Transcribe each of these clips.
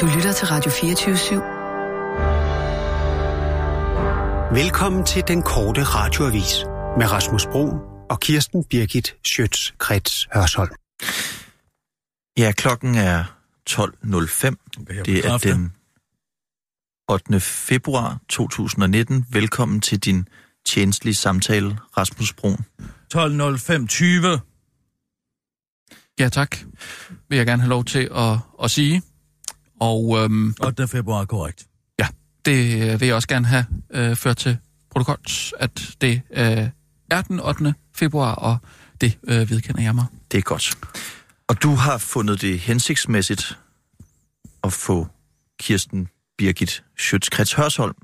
Du lytter til Radio 24 /7. Velkommen til den korte radioavis med Rasmus Bro og Kirsten Birgit Schøtz-Krets Hørsholm. Ja, klokken er 12.05. Det er den 8. februar 2019. Velkommen til din tjenestlige samtale, Rasmus Brun. 12.05.20. Ja, tak. Vil jeg gerne have lov til at, at sige. Og øhm, 8. februar, korrekt. ja, det øh, vil jeg også gerne have øh, ført til protokol, at det øh, er den 8. februar, og det øh, vedkender jeg mig. Det er godt. Og du har fundet det hensigtsmæssigt at få Kirsten Birgit Schøtzgrads Hørsholm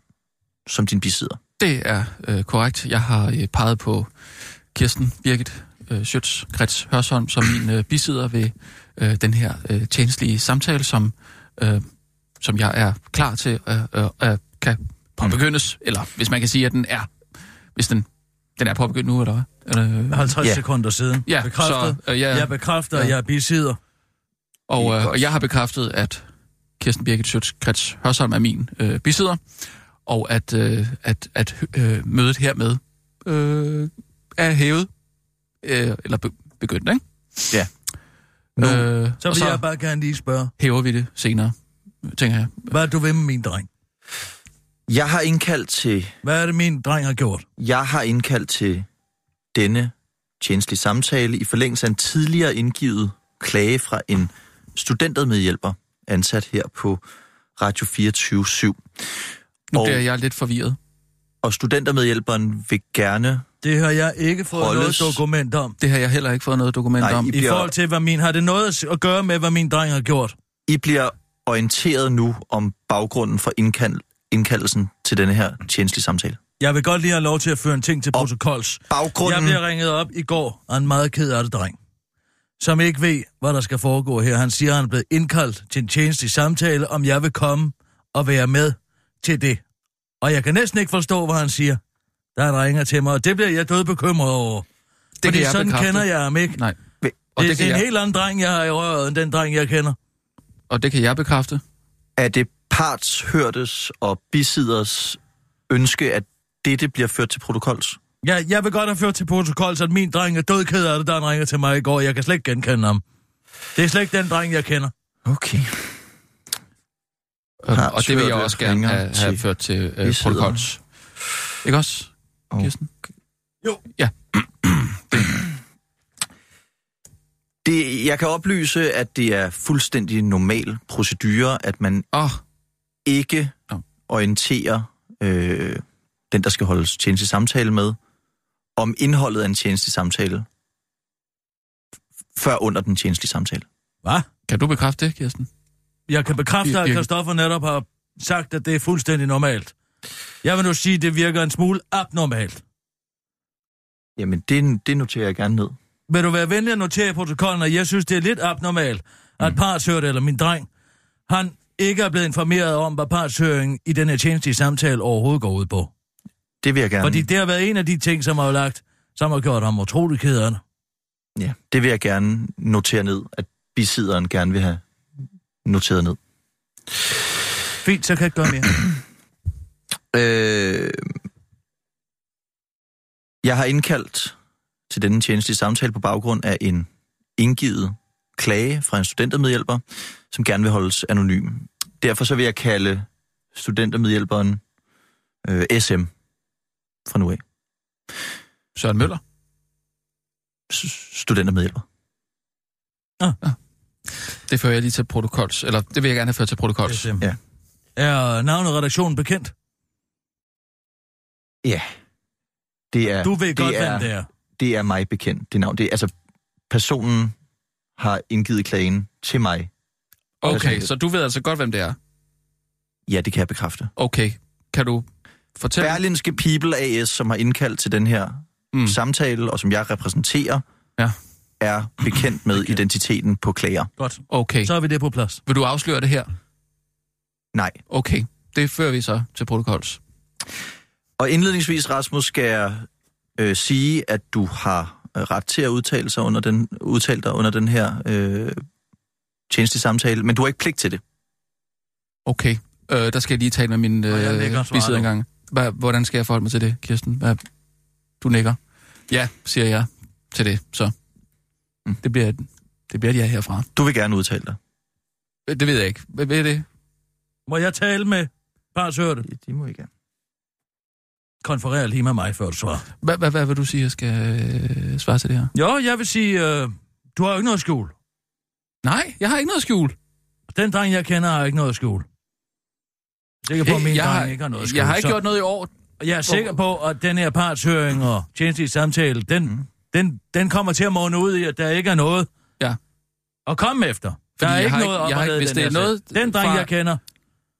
som din besidder. Det er øh, korrekt. Jeg har øh, peget på Kirsten Birgit øh, Schøtz Krets Hørsholm som min øh, bisidder ved øh, den her øh, tjenestlige samtale, som, øh, som jeg er klar til at øh, øh, kan påbegyndes. Eller hvis man kan sige, at den er, hvis den, den er påbegyndt nu, eller hvad? Eller, 50 Ja. ja. sekunder siden. Ja, bekræftet. så, øh, ja. Jeg bekræfter, Ja. jeg er bisidder. Og, øh, og jeg har bekræftet, at Kirsten Birgit Schøtz Krets Hørsholm er min øh, bisidder, og at, øh, at, at øh, mødet hermed øh, er hævet, øh, eller be, begyndt, ikke? Ja. Nu, øh, Så og vil så jeg bare gerne lige spørge, hæver vi det senere, tænker jeg. hvad er du ved med min dreng? jeg har indkaldt til Hvad er det, min dreng har gjort? Jeg har indkaldt til denne tjenestlige samtale i forlængelse af en tidligere indgivet klage fra en studentermedhjælper ansat her på Radio 24 /7. Nu Og- bliver jeg lidt forvirret. Og studentermedhjælperen vil gerne... Det har jeg ikke fået Holdes. noget dokument om. Det har jeg heller ikke fået noget dokument Nej, om. I I bliver- forhold til, hvad min... Har det noget at gøre med, hvad min dreng har gjort? I bliver orienteret nu om baggrunden for indkald, indkaldelsen til denne her tjenestlige samtale. Jeg vil godt lige have lov til at føre en ting til Og- protokols. Baggrunden... Jeg bliver ringet op i går af en meget ked af det dreng, som ikke ved, hvad der skal foregå her. Han siger, at han er blevet indkaldt til en tjenestelig samtale, om jeg vil komme og være med til det. Og jeg kan næsten ikke forstå, hvad han siger, han ringer til mig, og det bliver jeg død bekymret over. det Fordi sådan bekræfte. kender jeg ham ikke. Nej. Og det, det, det, er en jeg, helt anden dreng, jeg har i røret, end den dreng, jeg kender. og det kan jeg bekræfte. Er det partshørtes og bisidders ønske, at dette bliver ført til protokols? Jeg, jeg vil godt have ført til protokols, at min dreng er død ked af det, da han ringer til mig i går. Jeg kan slet ikke genkende ham. Det er slet ikke den dreng, jeg kender. Okay. Og, Har og det vil jeg også gerne have, have til ført til øh, protokols. Ikke også, Og- Kirsten? Jo. Ja. Det, jeg kan oplyse, at det er fuldstændig normal procedure, at man oh, ikke Nå. orienterer øh, den, der skal holdes tjenestelig samtale med, om indholdet af en tjenestelig samtale, f- før under den tjenestlige samtale. Hvad? kan du bekræfte det, Kirsten? Jeg kan bekræfte, at Birgit. Christoffer netop har sagt, at det er fuldstændig normalt. Jeg vil nu sige, at det virker en smule abnormalt. Jamen, det, det noterer jeg gerne ned. Vil du være venlig at notere i protokollen, at jeg synes, det er lidt abnormalt, at partshørt eller min dreng, han ikke er blevet informeret om, hvad partshøringen i den her tjenestlige samtale overhovedet går ud på. Det vil jeg gerne, Fordi det har været en af de ting, som har lagt, som har gjort ham utrolig ked af det. ja, det vil jeg gerne notere ned, at bisidderen gerne vil have noteret ned. Fint, så kan jeg gøre mere. Øh, jeg har indkaldt til denne tjenestlige samtale på baggrund af en indgivet klage fra en studentermedhjælper, som gerne vil holdes anonym. Derfor så vil jeg kalde studentermedhjælperen øh, SM fra nu af. Søren Møller? S- studentermedhjælper. Det fører jeg lige til protokols, eller det vil jeg gerne have ført til protokols. SM. Ja. Er navnet redaktionen bekendt? Ja. Det er, Du ved godt, det er, hvem det er. Det er mig bekendt, det navn. Det er, altså, personen har indgivet klagen til mig. Okay, så du ved altså godt, hvem det er. Ja, det kan jeg bekræfte. Okay, kan du fortælle? Berlinske People AS, som har indkaldt til den her mm. samtale, og som jeg repræsenterer, Ja. Er bekendt med Bekendt. identiteten på klager. Godt. Okay, Så har vi det på plads. vil du afsløre det her? Nej. Okay, det fører vi så til protokols. Og indledningsvis, Rasmus, skal jeg øh, sige, at du har øh, ret til at udtale, sig under den, udtale dig under den her øh, tjenestelig samtale, men du har ikke pligt til det. Okay, øh, der skal jeg lige tale med min Og jeg øh, bisidder engang. Hva, hvordan skal jeg forholde mig til det, Kirsten? Hvad, du nikker. Ja, siger jeg til det, så. Mm. Det bliver, det bliver ja herfra. Du vil gerne udtale dig. Det ved jeg ikke. Hvad ved det? Må jeg tale med partshørte? De, de må ikke gerne. Konferer lige med mig, før du svarer. Hvad, hvad, hvad vil du sige, jeg skal øh, svare til det her? Jo, jeg vil sige, øh, du har jo ikke noget skjul. Nej, jeg har ikke noget skjul. Den dreng, jeg kender, har ikke noget skjul. Sikker på, at min jeg, dreng har, ikke har noget skjul. jeg har ikke så gjort noget i år. jeg er sikker på, at den her partshøring og tjenestlige samtale, den, Mm. Den, den kommer til at måne ud i, at der ikke er noget Ja. at komme efter. Der Fordi er jeg ikke har noget op jeg ned ikke- hvis den det er sag. noget Den dreng, fra- jeg kender,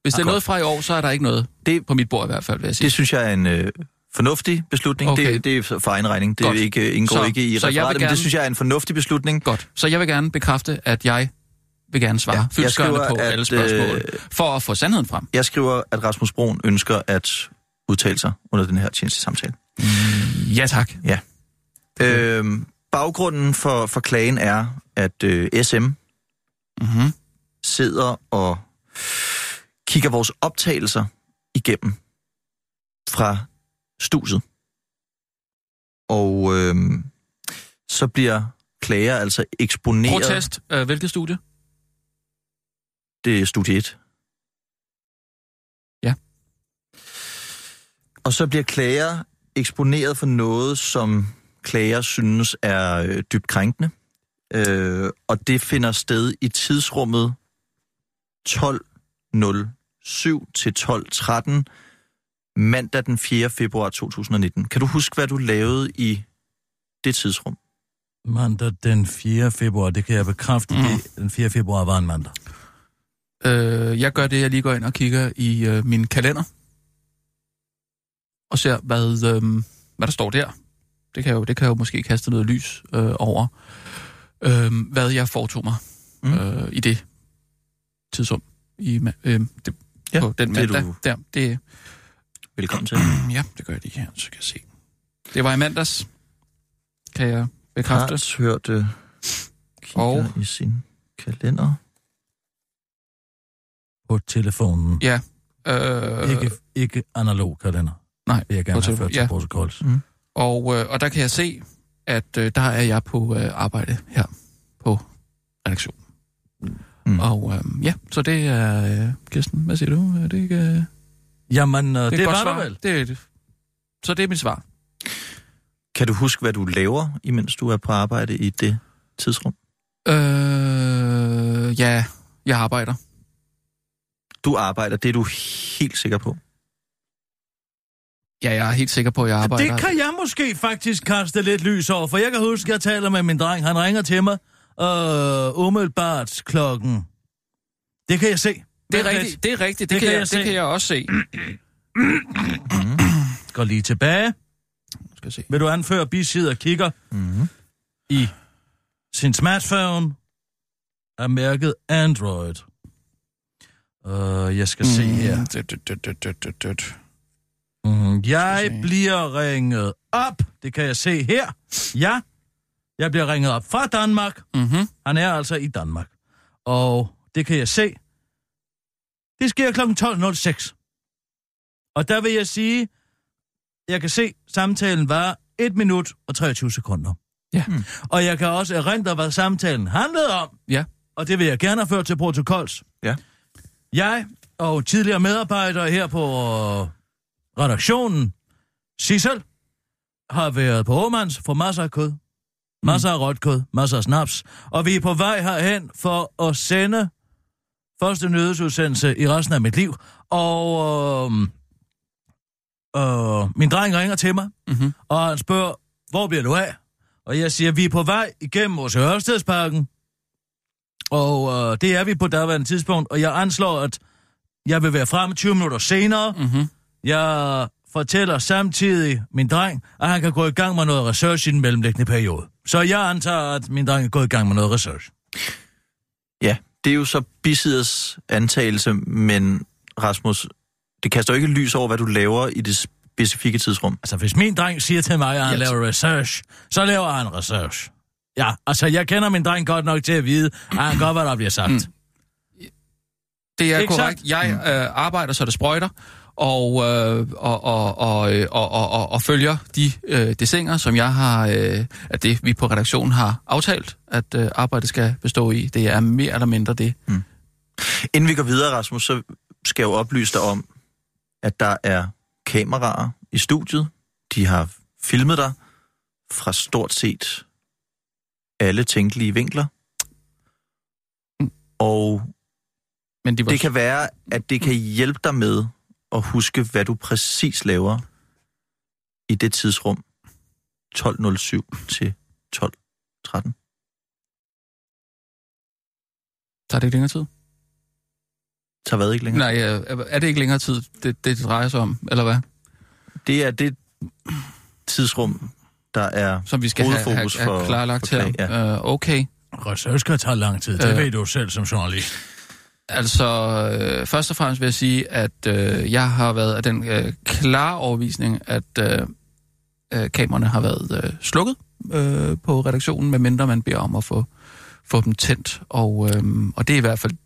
Hvis det er noget fra i år, så er der ikke noget. Det på mit bord i hvert fald, vil jeg sige. Det synes jeg er en øh, fornuftig beslutning. Okay. Det, det er for egen regning. Det Godt. er ikke, indgår Så- ikke i jeg referatet, men gerne- det synes jeg er en fornuftig beslutning. Godt. Så jeg vil gerne bekræfte, at jeg vil gerne svare Ja, ja, jeg skriver, på at, alle spørgsmål, øh, for at få sandheden frem. Jeg skriver, at Rasmus Broen ønsker at udtale sig under den her tjenestesamtale. Ja, tak. Øhm, baggrunden for, for klagen er, at øh, SM Mm-hmm. sidder og kigger vores optagelser igennem fra stuset. Og øhm, så bliver klager altså eksponeret. Protest. Øh, hvilket studie? Det er studie 1. Ja. Og så bliver klager eksponeret for noget, som klager synes er øh, dybt krænkende. Øh, og det finder sted i tidsrummet 12.07 til 12.13 mandag den 4. februar 2019. Kan du huske, hvad du lavede i det tidsrum? mandag den 4. februar, det kan jeg bekræfte, Mm. det, den 4. februar var en mandag. Øh, jeg gør det, jeg lige går ind og kigger i øh, min kalender. Og ser, hvad, øh, hvad der står der. Det kan, jo, det kan jo måske kaste noget lys øh, over, øh, hvad jeg foretog mig Mm. mm. øh, i det tidsrum. I, øh, det, Ja, på den det er mandag. du- Der, det, Velkommen til. ja, det gør jeg lige her, så kan jeg se. Det var i mandags, kan jeg bekræfte. Harts hørte kigger Og- i sin kalender. På telefonen. Ja. Øh, Øh, ikke, ikke analog kalender. Nej, Vil jeg gerne på have telefon, ført til ja. protokolls. Og, øh, og der kan jeg se, at øh, der er jeg på øh, arbejde her på redaktion. Mm. Og øh, ja, så det er... Øh, Kirsten, hvad siger du? Er det ikke... Øh, det Jamen, øh, er det, et godt var der vel. Det det. Så det er mit svar. Kan du huske, hvad du laver, imens du er på arbejde i det tidsrum? Øh, ja, jeg arbejder. Du arbejder, det er du helt sikker på. Ja, jeg er helt sikker på, at jeg arbejder. Det kan jeg måske faktisk kaste lidt lys over, for jeg kan huske, at jeg taler med min dreng. Han ringer til mig øh, umiddelbart klokken. Det kan jeg se. det er rigtigt, det er rigtigt. Det, Det kan, kan jeg, jeg det kan jeg også se. lidt. Går lige tilbage. Skal se. Vil du anføre bisider kigger Mm-hmm. i sin smartphone er mærket Android. Uh, jeg skal se her. Død, død, død, død, død. Mm, jeg bliver ringet op. Det kan jeg se her. Ja, jeg bliver ringet op fra Danmark. Mhm. Han er altså i Danmark. Og det kan jeg se. Det sker kl. 12.06. Og der vil jeg sige, jeg kan se, samtalen var 1 minut og 23 sekunder. Ja. Mm. Og jeg kan også erindre, hvad samtalen handlede om. Ja. Og det vil jeg gerne have ført til protokols. Ja. Jeg og tidligere medarbejdere her på redaktionen, Sissel, har været på Åmands for masser af kød. Masser af råt kød, masser af snaps. Og vi er på vej herhen for at sende første nyhedsudsendelse i resten af mit liv. Og øh, øh, min dreng ringer til mig, Mhm. og han spørger, hvor bliver du af? Og jeg siger, vi er på vej igennem vores Ørstedsparken. Og øh, det er vi på daværende tidspunkt, og jeg anslår, at jeg vil være frem 20 minutter senere. Mhm. Jeg fortæller samtidig min dreng, at han kan gå i gang med noget research i den mellemliggende periode. Så jeg antager, at min dreng er gået i gang med noget research. Ja, det er jo så bisiders antagelse, men Rasmus, det kaster jo ikke lys over, hvad du laver i det specifikke tidsrum. Altså, hvis min dreng siger til mig, at han Ja, laver research, så laver han research. Ja, altså, jeg kender min dreng godt nok til at vide, at han godt, hvad der bliver sagt. Mm. Det er Ikke korrekt. Jeg øh, arbejder, så det sprøjter, og, øh, og, og, og, og, og, og, og følger de øh, desinger, som jeg har, øh, at det vi på redaktionen har aftalt, at øh, arbejdet skal bestå i. Det er mere eller mindre det. Inden vi går videre, Rasmus, så skal jeg jo oplyse dig om, at der er kameraer i studiet. De har filmet dig fra stort set alle tænkelige vinkler. Og Men de var det kan være, at det kan hjælpe dig med at huske, hvad du præcis laver i det tidsrum 12.07 til 12.13. Tager det ikke længere tid? Så hvad ikke længere? Nej, er det ikke længere tid, det, det drejer sig om, eller hvad? Det er det tidsrum, der er Som vi skal have, have, have for- klarlagt for her. Ja. Øh, okay. Research kan tage lang tid. Det Øh. ved du selv som journalist. Altså, øh, først og fremmest vil jeg sige, at øh, jeg har været af den øh, klare overvisning, at øh, øh, kameraerne har været øh, slukket øh, på redaktionen, medmindre man beder om at få, få dem tændt. Og, øh, og det er i hvert fald det,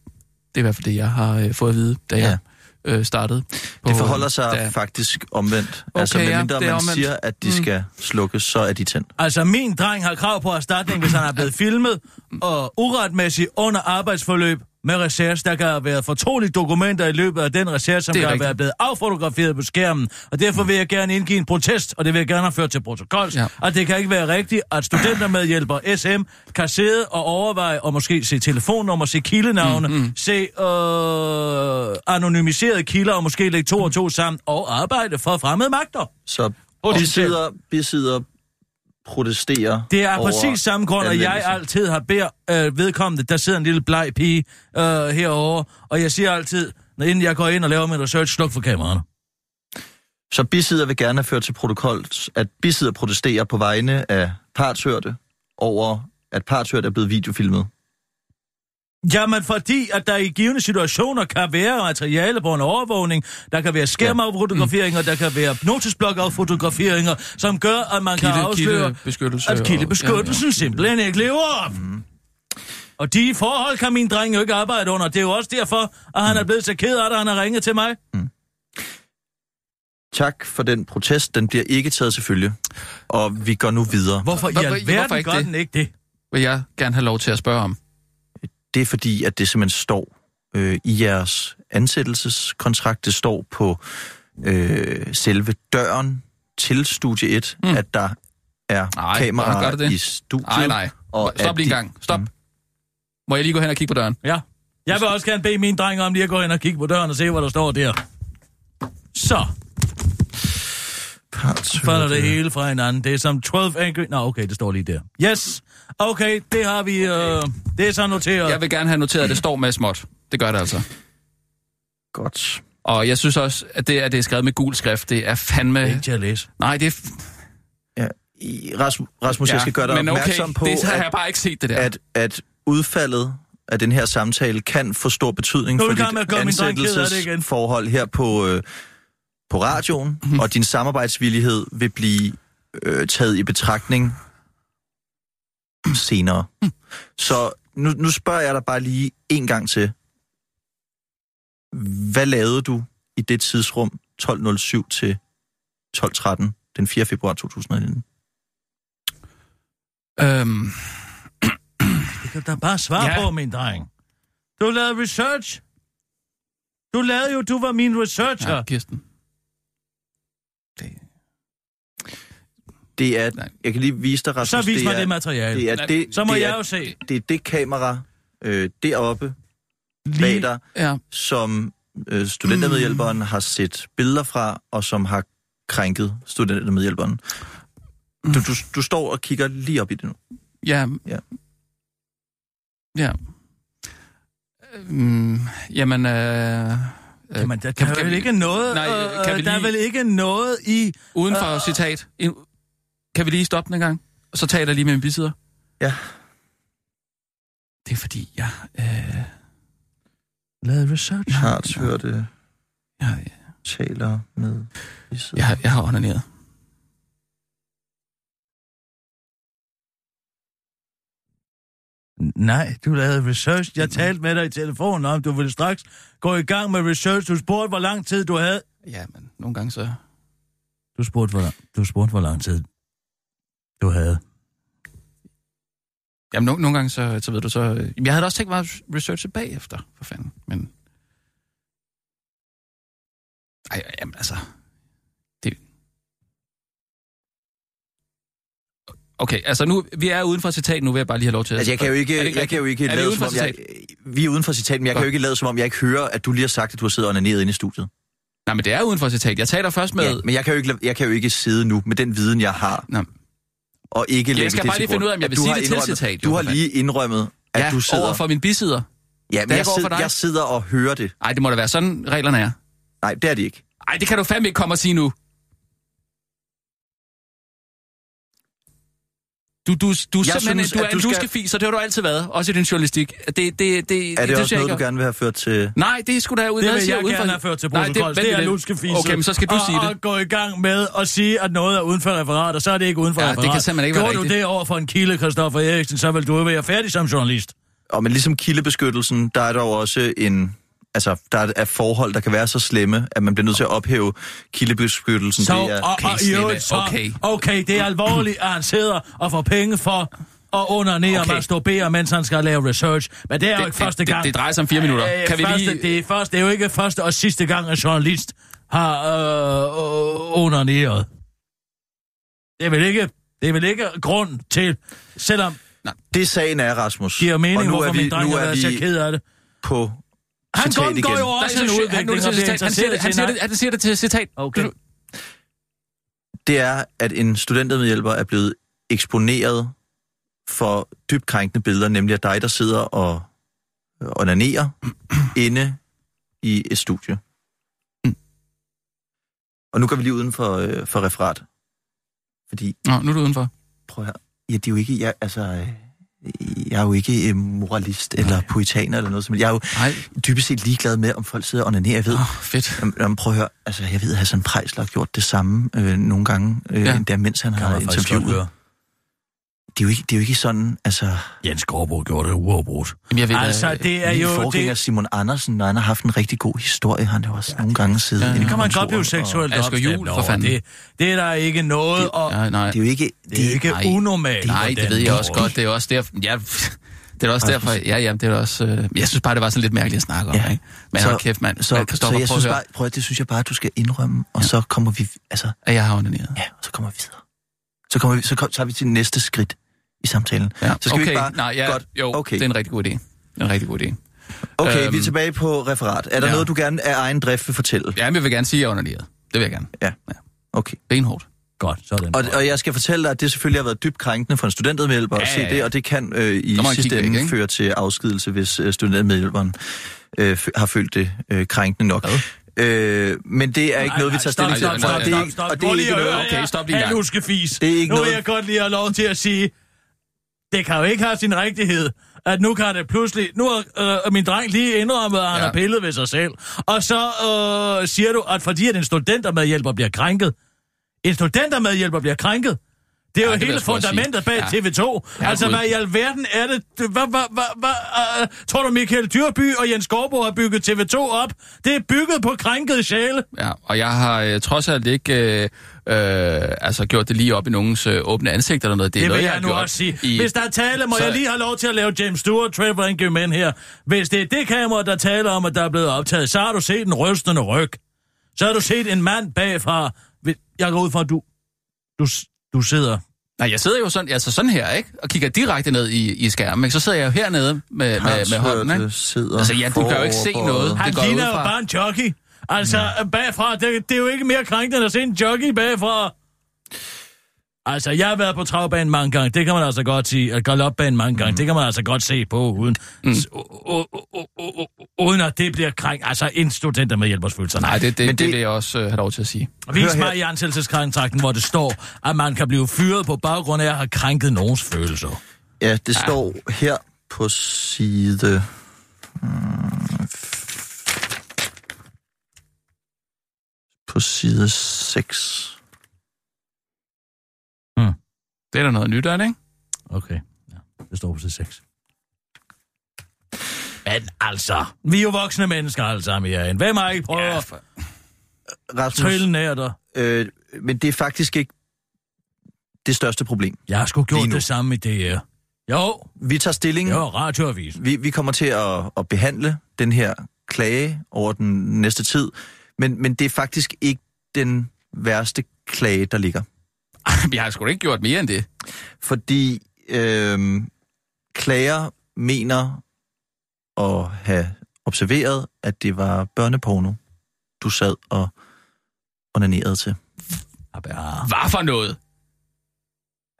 er i hvert fald det jeg har øh, fået at vide, da jeg øh, startede. På, Det forholder sig da, faktisk omvendt. Okay, altså, ja, medmindre det er man omvendt. siger, at de Mm. skal slukkes, så er de tændt. Altså, min dreng har krav på erstatning, hvis han er blevet filmet og uretmæssigt under arbejdsforløb med research, der kan have været fortrolige dokumenter i løbet af den research, som kan rigtigt. været blevet affotograferet på skærmen. Og derfor vil jeg gerne indgive en protest, og det vil jeg gerne have ført til protokol. Ja. Og det kan ikke være rigtigt, at studentermedhjælper SM kan sidde og overveje og måske se telefonnummer, se kildenavne, mm, mm. se øh, anonymiserede kilder og måske lægge to og to sammen og arbejde for fremmede magter. Så Potentielt. besidder, besidder protesterer Det er over præcis samme grund, at jeg altid har bedt øh, vedkommende, der sidder en lille bleg pige øh, herovre, og jeg siger altid, når inden jeg går ind og laver min research, sluk for kameraerne. Så bisidder vil gerne have ført til protokol, at bisidder protesterer på vegne af partshørte over, at partshørte er blevet videofilmet. Jamen, fordi at der i givende situationer kan være materiale på en overvågning, der kan være skærmafotograferinger, der kan være notesblok-fotograferinger, som gør, at man kan Kilde, afsløre, kildebeskyttelse. at og- kildebeskyttelsen ja, ja. simpelthen ikke lever op. Og de forhold kan min dreng jo ikke arbejde under. Det er jo også derfor, at han er blevet så ked af det, at han har ringet til mig. Tak for den protest. Den bliver ikke taget til følge. Og vi går nu videre. Hvorfor i alverden gør den ikke det? Vil jeg gerne have lov til at spørge om. Det er fordi, at det simpelthen står øh, i jeres ansættelseskontrakt. Det står på øh, selve døren til Studie 1, Mm. at der er Nej, kameraer gør det det? i studiet. Nej, nej. Og Stop at lige en gang. Stop. Mm. Må jeg lige gå hen og kigge på døren? Ja. Jeg vil også gerne bede mine drenge om lige at gå ind og kigge på døren og se, hvad der står der. Så Partshørte. falder det hele fra hinanden. Det er som 12 angry... Nå, okay, det står lige der. Yes. Okay, det har vi... Øh, det er så noteret. Jeg vil gerne have noteret, at det står med småt. Det gør det altså. Godt. Og jeg synes også, at det, at det er skrevet med gul skrift, det er fandme... Det er ikke til at læse. Nej, det er... Ja. I- Rasmus, Rasmus ja, jeg skal gøre dig men okay, opmærksom på, det har jeg at, bare ikke set det der. at, at udfaldet af den her samtale kan få stor betydning for dit ansættelsesforhold her på, øh, på radioen, Mhm. og din samarbejdsvillighed vil blive øh, taget i betragtning senere. Mhm. Så nu, nu spørger jeg dig bare lige en gang til. Hvad lavede du i det tidsrum 12.07 til 12.13 den 4. februar 2019? Øhm, Det kan da bare svare Ja. på, min dreng. Du lavede research. Du lavede jo, du var min researcher. ja, Kirsten. Det er, Nej. jeg kan lige vise dig, Rasmus, Så vis det mig er, det materiale. det er Nej, det, Så må det jeg er, jo se. det er det kamera øh, deroppe bag Lige dig, ja, som øh, studentermedhjælperen har set billeder fra, og som har krænket studentermedhjælperen. Du, du, du står og kigger lige op i det nu. ja, Ja. ja. Øhm, jamen, øh, øh, Jamen, der kan, kan vel vi- ikke noget... Nej, øh, kan vi Der er lige- vel ikke noget i... uden for Øh, citat. En, kan vi lige stoppe den en gang? Og så taler jeg lige med min bisidder. Ja. Det er fordi, jeg... Øh, Lavet research. Harts hørte jeg, taler med... jeg, jeg har onaneret. Nej, du lavede research. Jeg talte med dig i telefonen om, du ville straks gå i gang med research. Du spurgte, hvor lang tid du havde. Ja, men nogle gange så... Du spurgte, hvor, du spurgte, hvor lang tid du havde. Jamen, no, nogle gange så, så ved du så... øh, jeg havde da også tænkt mig at researche bagefter, for fanden. Men... Ej, jamen, altså... Det... Okay, altså nu... Vi er uden for citat, nu vil jeg bare lige have lov til at... Altså, jeg kan jo ikke, jeg kan jo ikke Er lade som om, jeg, vi er uden for citat, men jeg kan jo ikke lade som om, jeg ikke hører, at du lige har sagt, at du har siddet og onaneret inde i studiet. Nej, men det er uden for citat. Jeg taler først med... Ja, men jeg kan, jo ikke, jeg kan jo ikke sidde nu med den viden, jeg har, Nå, og ikke lægge skal det bare til lige finde ud af, om jeg vil sige det til citat, Du har lige indrømmet, at ja, du sidder... over for min bisider. Ja, men jeg jeg, sidder, dig. jeg sidder og hører det. Ej, det må da være sådan, reglerne er. Nej, det er det ikke. Ej, det kan du fandme ikke komme og sige nu. Du, du, du Jeg simpelthen synes, du er at en du skal- luskefis, og det har du altid været, også i din journalistik. Det, det, det, Er det, det det også noget, du gerne vil have ført til... Nej, det skulle da ud. Det vil jeg uden for- gerne have ført til Nej, protokols. vent Det, det er lidt. luskefise. Okay, men så skal du og, sige det. Og gå i gang med at sige, at noget er uden for referat, og så er det ikke uden for Ja, det referat. kan simpelthen ikke være Gjorde du rigtigt. det over for en kilde, Christoffer Eriksen, så vil du være færdig som journalist. Og men ligesom kildebeskyttelsen, der er der jo også en... Altså, der er forhold, der kan være så slemme, at man bliver nødt til at ophæve kildebeskyttelsen. Så, det er, og, og, i slemme. øvrigt, så, Okay. okay, det er alvorligt, at han sidder og får penge for at undernære Okay. okay. masturbere, mens han skal lave research. Men det er jo Det- ikke det- første det- gang. det drejer sig om fire minutter. Øh, Kan vi første, lige- det, er første, det er jo ikke første og sidste gang, at journalist har øh, undernæret. Det er vel ikke, det er vel ikke grund til, selvom det sagen er, Rasmus. det giver mening, og nu hvorfor er vi, min dreng nu har er været så vi ked af det. på Han citat går, igen. går jo også så- en han- udvikling, det og bliver citat. Han siger det- han siger det- han siger det til citat. Okay. Det er, at en studentermedhjælper er blevet eksponeret for dybt krænkende billeder, nemlig af dig, der sidder og øh, onanerer inde i et studie. Og nu går vi lige uden for, øh, for referat. Fordi, Nå, nu er du udenfor. prøv høre, ja, det er jo ikke, jeg, altså, øh, jeg er jo ikke øh, moralist eller poetaner eller noget som Jeg er jo Nej, dybest set ligeglad med, om folk sidder og onanerer. Jeg ved, oh, fedt. Jamen, jamen, prøv at høre, altså jeg ved, at Hassan Prejsler har gjort det samme øh, nogle gange, øh, Ja. endda mens han Kan har interviewet. Det er, jo ikke, det er jo ikke sådan, altså... Jens Gårdbo gjorde det uafbrudt. Jamen, jeg ved, Altså, det er jo... forgænger Det, Simon Andersen, når han har haft en rigtig god historie, han har jo også nogle gange siddet Ja, det kan man godt blive og- seksuelt Asger Juhl, opstemt for fanden. Det, det er der ikke noget, og Ja, nej. Det er jo ikke... det er ikke nej. unormalt. Nej, det ved jeg det også godt. Det er også derfor... Ja, det er også derfor... Ja, ja, det er også... Øh, jeg synes bare, det var sådan lidt mærkeligt at snakke om, Ja. ikke? Men Så- hold kæft, mand. Så, Men så jeg synes bare, prøv at, det synes jeg bare, du skal indrømme, og så kommer vi, altså, at jeg har onaneret. ja, og så kommer vi videre. Så, kommer vi, så kom, tager vi til næste skridt i samtalen. Ja. Så skal okay. vi ikke bare... Nej, ja, godt, jo, okay. det er en rigtig god idé. En rigtig god idé. Okay, vi Øhm, er tilbage på referat. Er der ja. noget, du gerne af egen drift vil fortælle? Ja, men jeg vil gerne sige, at jeg er onaneret. Det vil jeg gerne. Okay. Benhårdt. Godt, sådan. Og, og jeg skal fortælle dig, at det selvfølgelig har været dybt krænkende for en studentmedhjælper Ja, at se ja, ja. det, og det kan øh, i sidste ende ikke? føre til afskedelse, hvis øh, studentmedhjælperen øh, har følt det øh, krænkende nok. Øh, men det er ikke Nej, noget, vi tager stop, stilling til. stop, stop, det er stop, stop. Og det er ikke noget... høre, Okay, stop lige. Det er ikke nu vil jeg godt lige have lov til at sige, det kan jo ikke have sin rigtighed, at nu kan det pludselig... Nu har øh, min dreng lige indrømmet, at han Ja. har pillet ved sig selv. Og så øh, siger du, at fordi at en studentermedhjælper bliver krænket, en studentermedhjælper bliver krænket, det er Ja, jo det hele fundamentet bag sige. TV2. Ja, altså, hvad i alverden er det? Hvad, hvad, hvad, hvad, uh, tror du, Michael Dyrby og Jens Gårdbo har bygget TV2 op? Det er bygget på krænkede sjæle. Ja, og jeg har øh, trods alt ikke øh, øh, altså gjort det lige op i nogens øh, åbne ansigt eller noget. Det, er Det noget, vil jeg jeg har nu gjort også sige. I, Hvis der er tale, må Så- jeg lige have lov til at lave James Stewart, Trevor Ingemann her. Hvis det er det kamera, der taler om, at der er blevet optaget, så har du set en rystende ryg. Så har du set en mand bagfra. Jeg går ud fra, at du, du, du sidder... Nej, jeg sidder jo sådan, altså sådan her, ikke? Og kigger direkte ned i, i skærmen, ikke? Så sidder jeg jo hernede med, med, med hånden, ikke? Sidder Altså, ja, du kan jo ikke se forover. noget. Han det ligner ud jo bare en jockey. Altså, ja. bagfra, det, det er jo ikke mere krænkende end at se en jockey bagfra. Altså, jeg har været på travbanen mange gange, det kan man altså godt sige, og galopbanen mange gange, mm. det kan man altså godt se på, uden, mm. uden at det bliver krænk. Altså, en studenter med hjælpersfølelser. Nej, det, det, Men det, det det- vil jeg også øh, have lov til at sige. Vis Hør her. mig i ansættelseskontrakten, hvor det står, at man kan blive fyret på baggrund af at have krænket nogens følelser. Ja, det står her på side... mm, På side 6. Det er da noget nyt, er det, ikke? Okay, ja. det står på side 6. Men altså, vi er jo voksne mennesker alle sammen, ja. Hvem har ikke prøvet Ja, for... Rasmus, trille nær dig? øh, men det er faktisk ikke det største problem. Jeg har sgu gjort det samme i DR. Jo, Vi tager stilling. jo, radioavis. Vi, vi kommer til at, at behandle den her klage over den næste tid, men, men det er faktisk ikke den værste klage, der ligger. Vi har sgu da ikke gjort mere end det. Fordi øh, klager mener at have observeret, at det var børneporno, du sad og onanerede til. Ja. Hvad for noget?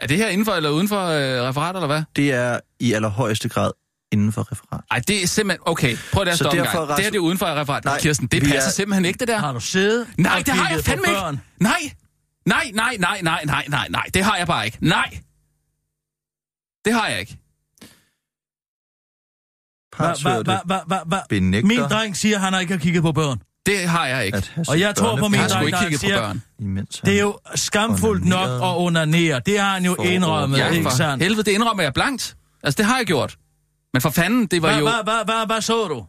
Er det her inden for eller uden for øh, referat, eller hvad? Det er i allerhøjeste grad inden for referat. Ej, det er simpelthen... Okay, prøv det at stoppe en derfor, gang. Rasmus- Det her det er uden for referat. Nej, Nej, Kirsten, det passer er- simpelthen ikke, det der. Har du siddet Nej, det har jeg på fandme ikke. børn? Nej, nej, nej, nej, nej, nej, nej, nej. Det har jeg bare ikke. Nej. Det har jeg ikke. Benægter Min dreng siger, at han ikke har kigget på børn. Det har jeg ikke. Og jeg tror på min sgu ikke dreng, kigget på siger- børn. imens han- Det er jo skamfuldt nok at onanere. Det har han jo indrømmet, Ja, ikke sandt? helvede, det indrømmer jeg blankt. Altså, det har jeg gjort. Men for fanden, det var Hvad jo... hva, hva, hva, hva så du?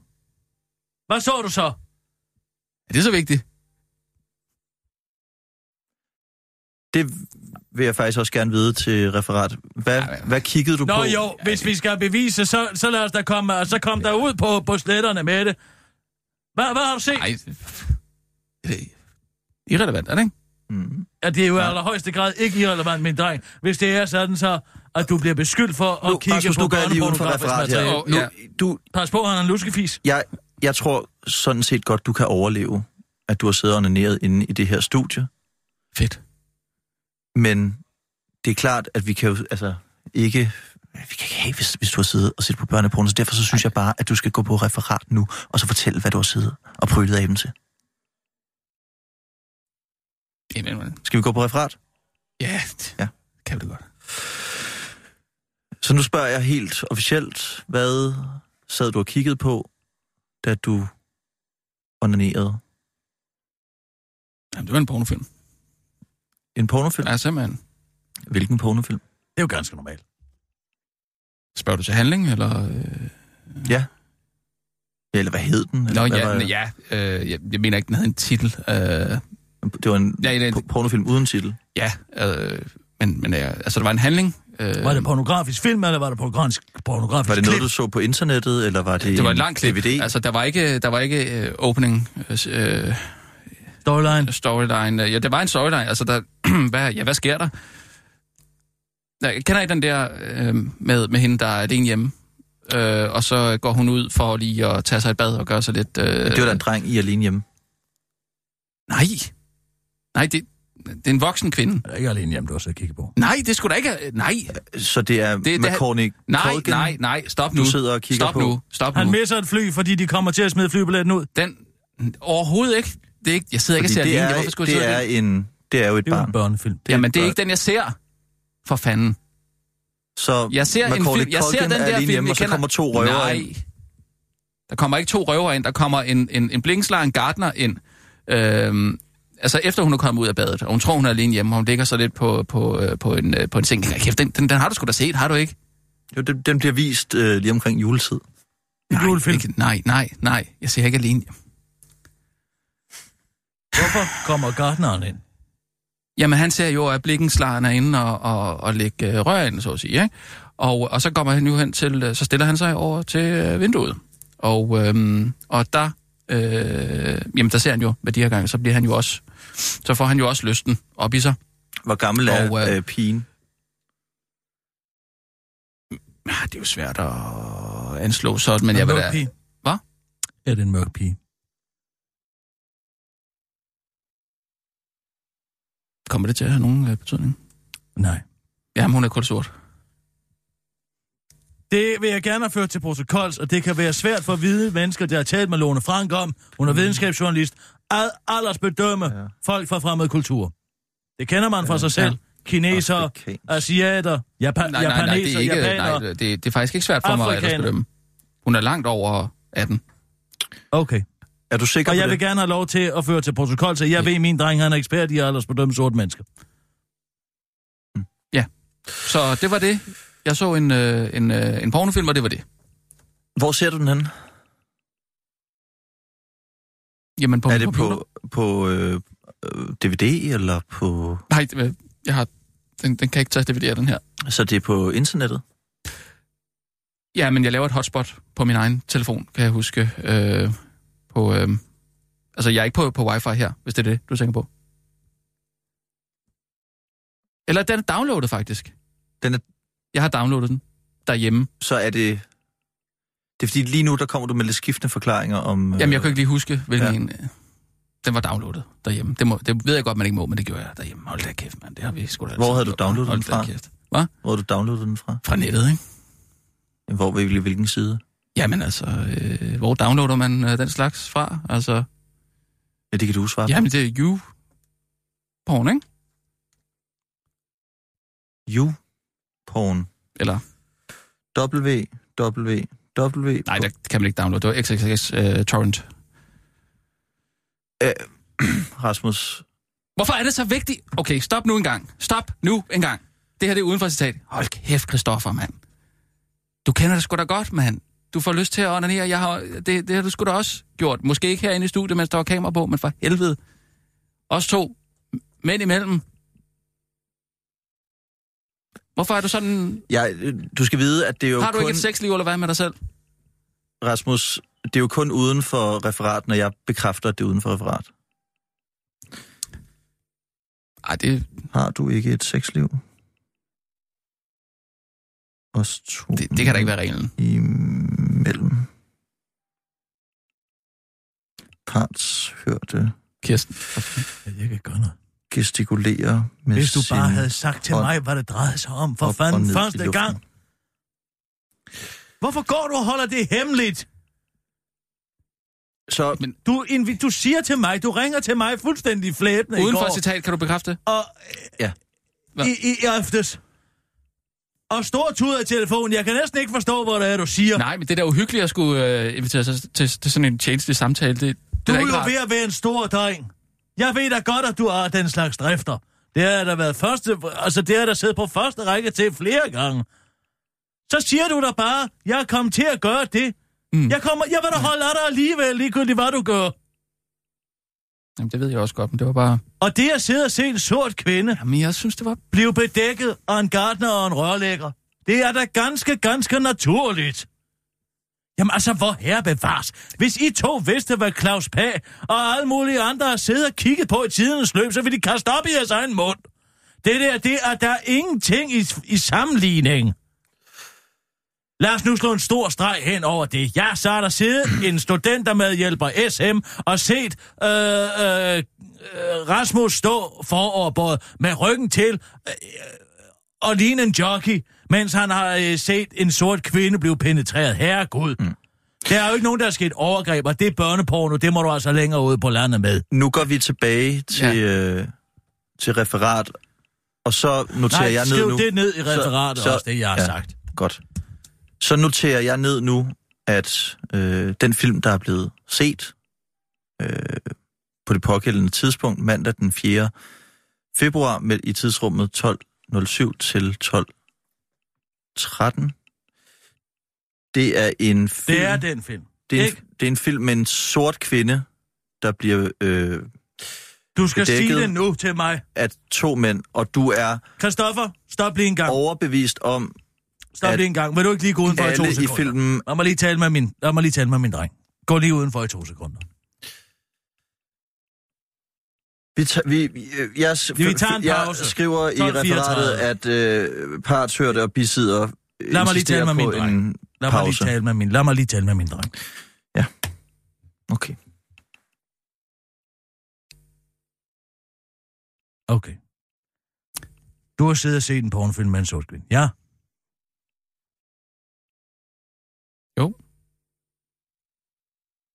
Hvad så du så? Er det så vigtigt? Det vil jeg faktisk også gerne vide til referat. Hvad, Ej, hvad kiggede du Nå på? jo, hvis vi skal bevise, så, så lad os da komme, og så kom der ud på, på sletterne med det. Hvad, hvad har du set? Nej, det er irrelevant, er det ikke? Mm. Ja, det er jo i allerhøjeste grad ikke irrelevant, min dreng. Hvis det er sådan så, at du bliver beskyldt for at Nu, kigge Rasmus, på børnepornografisk. Åh, Nu, ja. du, Pas på, han er en luskefis. jeg, jeg tror sådan set godt, du kan overleve, at du har siddet og onaneret inde i det her studie. Fedt. Men det er klart, at vi kan jo altså ikke... Vi kan ikke have, hvis, hvis du har siddet og set på børneporno, så derfor så synes jeg bare, at du skal gå på referat nu, og så fortælle, hvad du har siddet og prylet af dem til. Skal vi gå på referat? ja, Ja. ja, kan vi det godt. Så nu spørger jeg helt officielt, hvad sad du og kiggede på, da du onanerede? Jamen, det var en pornofilm. En pornofilm? Ja, simpelthen. Hvilken pornofilm? Det er jo ganske normalt. Spørger du til handling, eller... Øh... Ja. Ja, Eller hvad hed den? Eller Nå, hvad ja, var- ja øh, jeg, jeg mener ikke, den havde en titel. Øh, Det var en Ja, ja, po- pornofilm uden titel. ja, øh, men, men ja, altså, der var en handling. Øh, Var det pornografisk film, eller var det pornografisk, pornografisk Var det noget, klip? du så på internettet, eller var det det var en et langt klip. DVD? Altså, der var ikke, der var ikke øh, opening øh, Storyline. storyline. Ja, der var en storyline. Altså, der, hvad, ja, hvad sker der? Ja, kender I den der øh, med, med hende, der er alene hjemme? Øh, og så går hun ud for lige at tage sig et bad og gøre sig lidt... Øh, det var da en dreng i alene hjemme. Nej. Nej, det, det er en voksen kvinde. Er det ikke alene hjemme, du har så kigget på? Nej, det skulle da ikke... Nej, Så det er det- det, Macaulay nej, nej, nej. Stop nu. du sidder og kigger Stop på. nu. Stop Han nu. misser et fly, fordi de kommer til at smide flybilletten ud. Den... Overhovedet ikke. Det er ikke jeg sidder ikke og Fordi ser det, alene. er, Hvorfor skulle jeg det, sidde er og- en, det er jo et Det er jo barn. en børnefilm. er Jamen, et det er børn. ikke den, jeg ser. For fanden. Så Jeg ser en film. Jeg ser den er der film, hjemme, og så kommer to røver Nej. ind. Der kommer ikke to røver ind. Der kommer en, en, en blinkslag, en gardner ind. Øhm, altså efter hun er kommet ud af badet, og hun tror, hun er alene hjemme, og hun ligger så lidt på, på, øh, på, en, øh, på en seng. Kæft, den, den, den har du sgu da set, har du ikke? Jo, den, den bliver vist øh, lige omkring juletid. En julefilm. ikke, nej, nej, nej. Jeg ser ikke alene. Hvorfor kommer Gardneren ind? Jamen, han ser jo, at blikkenslageren er inde og, og, og lægge øh, rør ind, så at sige. Ikke? Og, og så kommer han jo hen til, så stiller han sig over til vinduet. Og, øhm, og der, øh, jamen der ser han jo med de her gange, så bliver han jo også, så får han jo også lysten op i sig. Hvor gammel er Og, øh, øh, pigen? Ja, det er jo svært at anslå sådan, men Er jeg det vil en mørk da... pige? Hvad? Er det en mørk pige? Kommer det til at have nogen øh, betydning? Nej. Jamen, hun er kun sort. Det vil jeg gerne have ført til protokols, og det kan være svært for hvide mennesker, der har talt med Lone Frank om, hun er videnskabsjournalist, at aldersbedømme Ja. ja. folk fra fremmede kultur. Det kender man fra sig selv. Ja. Kinesere, Afrikansk. asiater, Japan, Nej, nej, nej, det er, ikke, nej det, det er faktisk ikke svært for mig at bedømme. Hun er langt over 18. Okay. Er du sikker Og på jeg det? vil gerne have lov til at føre til protokol, så jeg Ja. ved, at min dreng han er ekspert i aldersbedømme sorte mennesker. Så det var det. Jeg så en, øh, en, øh, en pornofilm, og det var det. Hvor ser du den hen? Jamen, på er det computer. på, på øh, øh, DVD, eller på... Nej, jeg har... Den, den kan ikke tage DVD, den her. Så det er på internettet? Ja, men jeg laver et hotspot på min egen telefon, kan jeg huske. Øh, på, øh, altså, jeg er ikke på, på wifi her, hvis det er det, du tænker på. Eller den er downloadet, faktisk. Den er- Jeg har downloadet den derhjemme. Så er det... Det er fordi lige nu, der kommer du med lidt skiftende forklaringer om... øh, Jamen, jeg kan ikke lige huske, hvilken ja. en... øh, Den var downloadet derhjemme. Det, må, det ved jeg godt, man ikke må, men det gjorde jeg derhjemme. Hold da kæft, mand. Det har vi sgu da Hvor havde du gjort. downloadet den fra? Kæft. Hvad? Hvor har du downloadet den fra? Fra nettet, ikke? Hvor, hvilken, hvilken side? Jamen altså, øh, hvor downloader man øh, den slags fra? Altså, Ja, det kan du svare på. jamen det er you porn, ikke? YouPorn. Eller, W, W, W. nej, der kan man ikke downloade. Det var XXX uh, torrent. Rasmus, Hvorfor er det så vigtigt? Okay, stop nu en gang. Stop nu en gang. Det her det er uden for citat. Hold kæft, Christoffer, mand. Du kender det sgu da godt, mand. Du får lyst til at onanere. Jeg har, det, det har du sgu da også gjort. Måske ikke herinde i studiet, mens der var kamera på, men for helvede. Os to mænd imellem. Hvorfor er du sådan... jeg, du skal vide, at det er jo Har du kun... ikke et sexliv, eller hvad med dig selv? Rasmus, det er jo kun uden for referat, når jeg bekræfter, at det er uden for referat. Ej, det, Har du ikke et sexliv? Os to det, det kan da ikke være reglen. Imellem. Partshørte Kirsten. Jeg kan gøre noget. Gestikulerer med Hvis du bare havde sagt til mig, hvad det drejede sig om, for fanden første gang. Hvorfor går du og holder det hemmeligt? Så Men Du, invi- du siger til mig, du ringer til mig fuldstændig flæbende uden i for går. citat, kan du bekræfte? Og Ja. Hvad? i, i, i aftes. Og stor tud af telefonen. Jeg kan næsten ikke forstå, hvad det er, du siger. Nej, men det er da uhyggeligt at skulle øh, invitere sig til, til sådan en tjenestelig samtale. Det, det Du er er jo rart. ved at være en stor dreng. Jeg ved da godt, at du har den slags drifter. Det har der været første, altså det har der siddet på første række til flere gange. Så siger du da bare, jeg er kommet til at gøre det. Mm. Jeg, kommer, jeg vil da holde af dig alligevel, ligegyldigt hvad du gør. Jamen, det ved jeg også godt, men det var bare... Og det at sidde og se en sort kvinde Jamen, jeg synes, det var... blive bedækket af en gartner og en rørlægger, det er da ganske, ganske naturligt. Jamen altså, hvor herre bevares. Hvis I to vidste, hvad Claus Pag og alle mulige andre har siddet og kigget på i tidens løb, så vil de kaste op i jeres egen mund. Det der, det er der er ingenting i, i sammenligning. Lad os nu slå en stor streg hen over det. Ja, så er der siddet en studentermedhjælper SM og set øh, øh, øh, Rasmus stå foroverbåret med ryggen til øh, og ligne en jockey, mens han har øh, set en sort kvinde blive penetreret. Herregud. Mm. Der er jo ikke nogen, der er sket overgreb, og det er børneporno. Det må du altså længere ude på landet med. nu går vi tilbage til, ja. øh, til referat, og så noterer Nej, jeg ned nu. det ned i referatet så- også, det jeg har ja. sagt. Godt. Så noterer jeg ned nu, at øh, den film, der er blevet set øh, på det pågældende tidspunkt, mandag den 4. februar, med, i tidsrummet 12.07 til 12.13, det er en film, Det er den film. det er en, det er en film med en sort kvinde, der bliver øh, Du skal sige det nu til mig. af to mænd, og du er Christoffer, stop lige en gang. overbevist om, Stop at lige en gang. Vil du ikke lige gå udenfor i to alle i sekunder? filmen Lad mig lige tale med min, lad mig lige tale med min dreng. Gå lige udenfor i to sekunder. Vi, ta- vi, vi, jeg, Vi tager en jeg pause. skriver i 12.34. referatet, at øh, partshørte og bisidder Lad mig lige tale med min dreng. en Lad mig, lige tale med min, lad mig lige tale med min dreng. Okay. Okay. Du har siddet og set en pornofilm med en sort kvinde. Ja? Jo.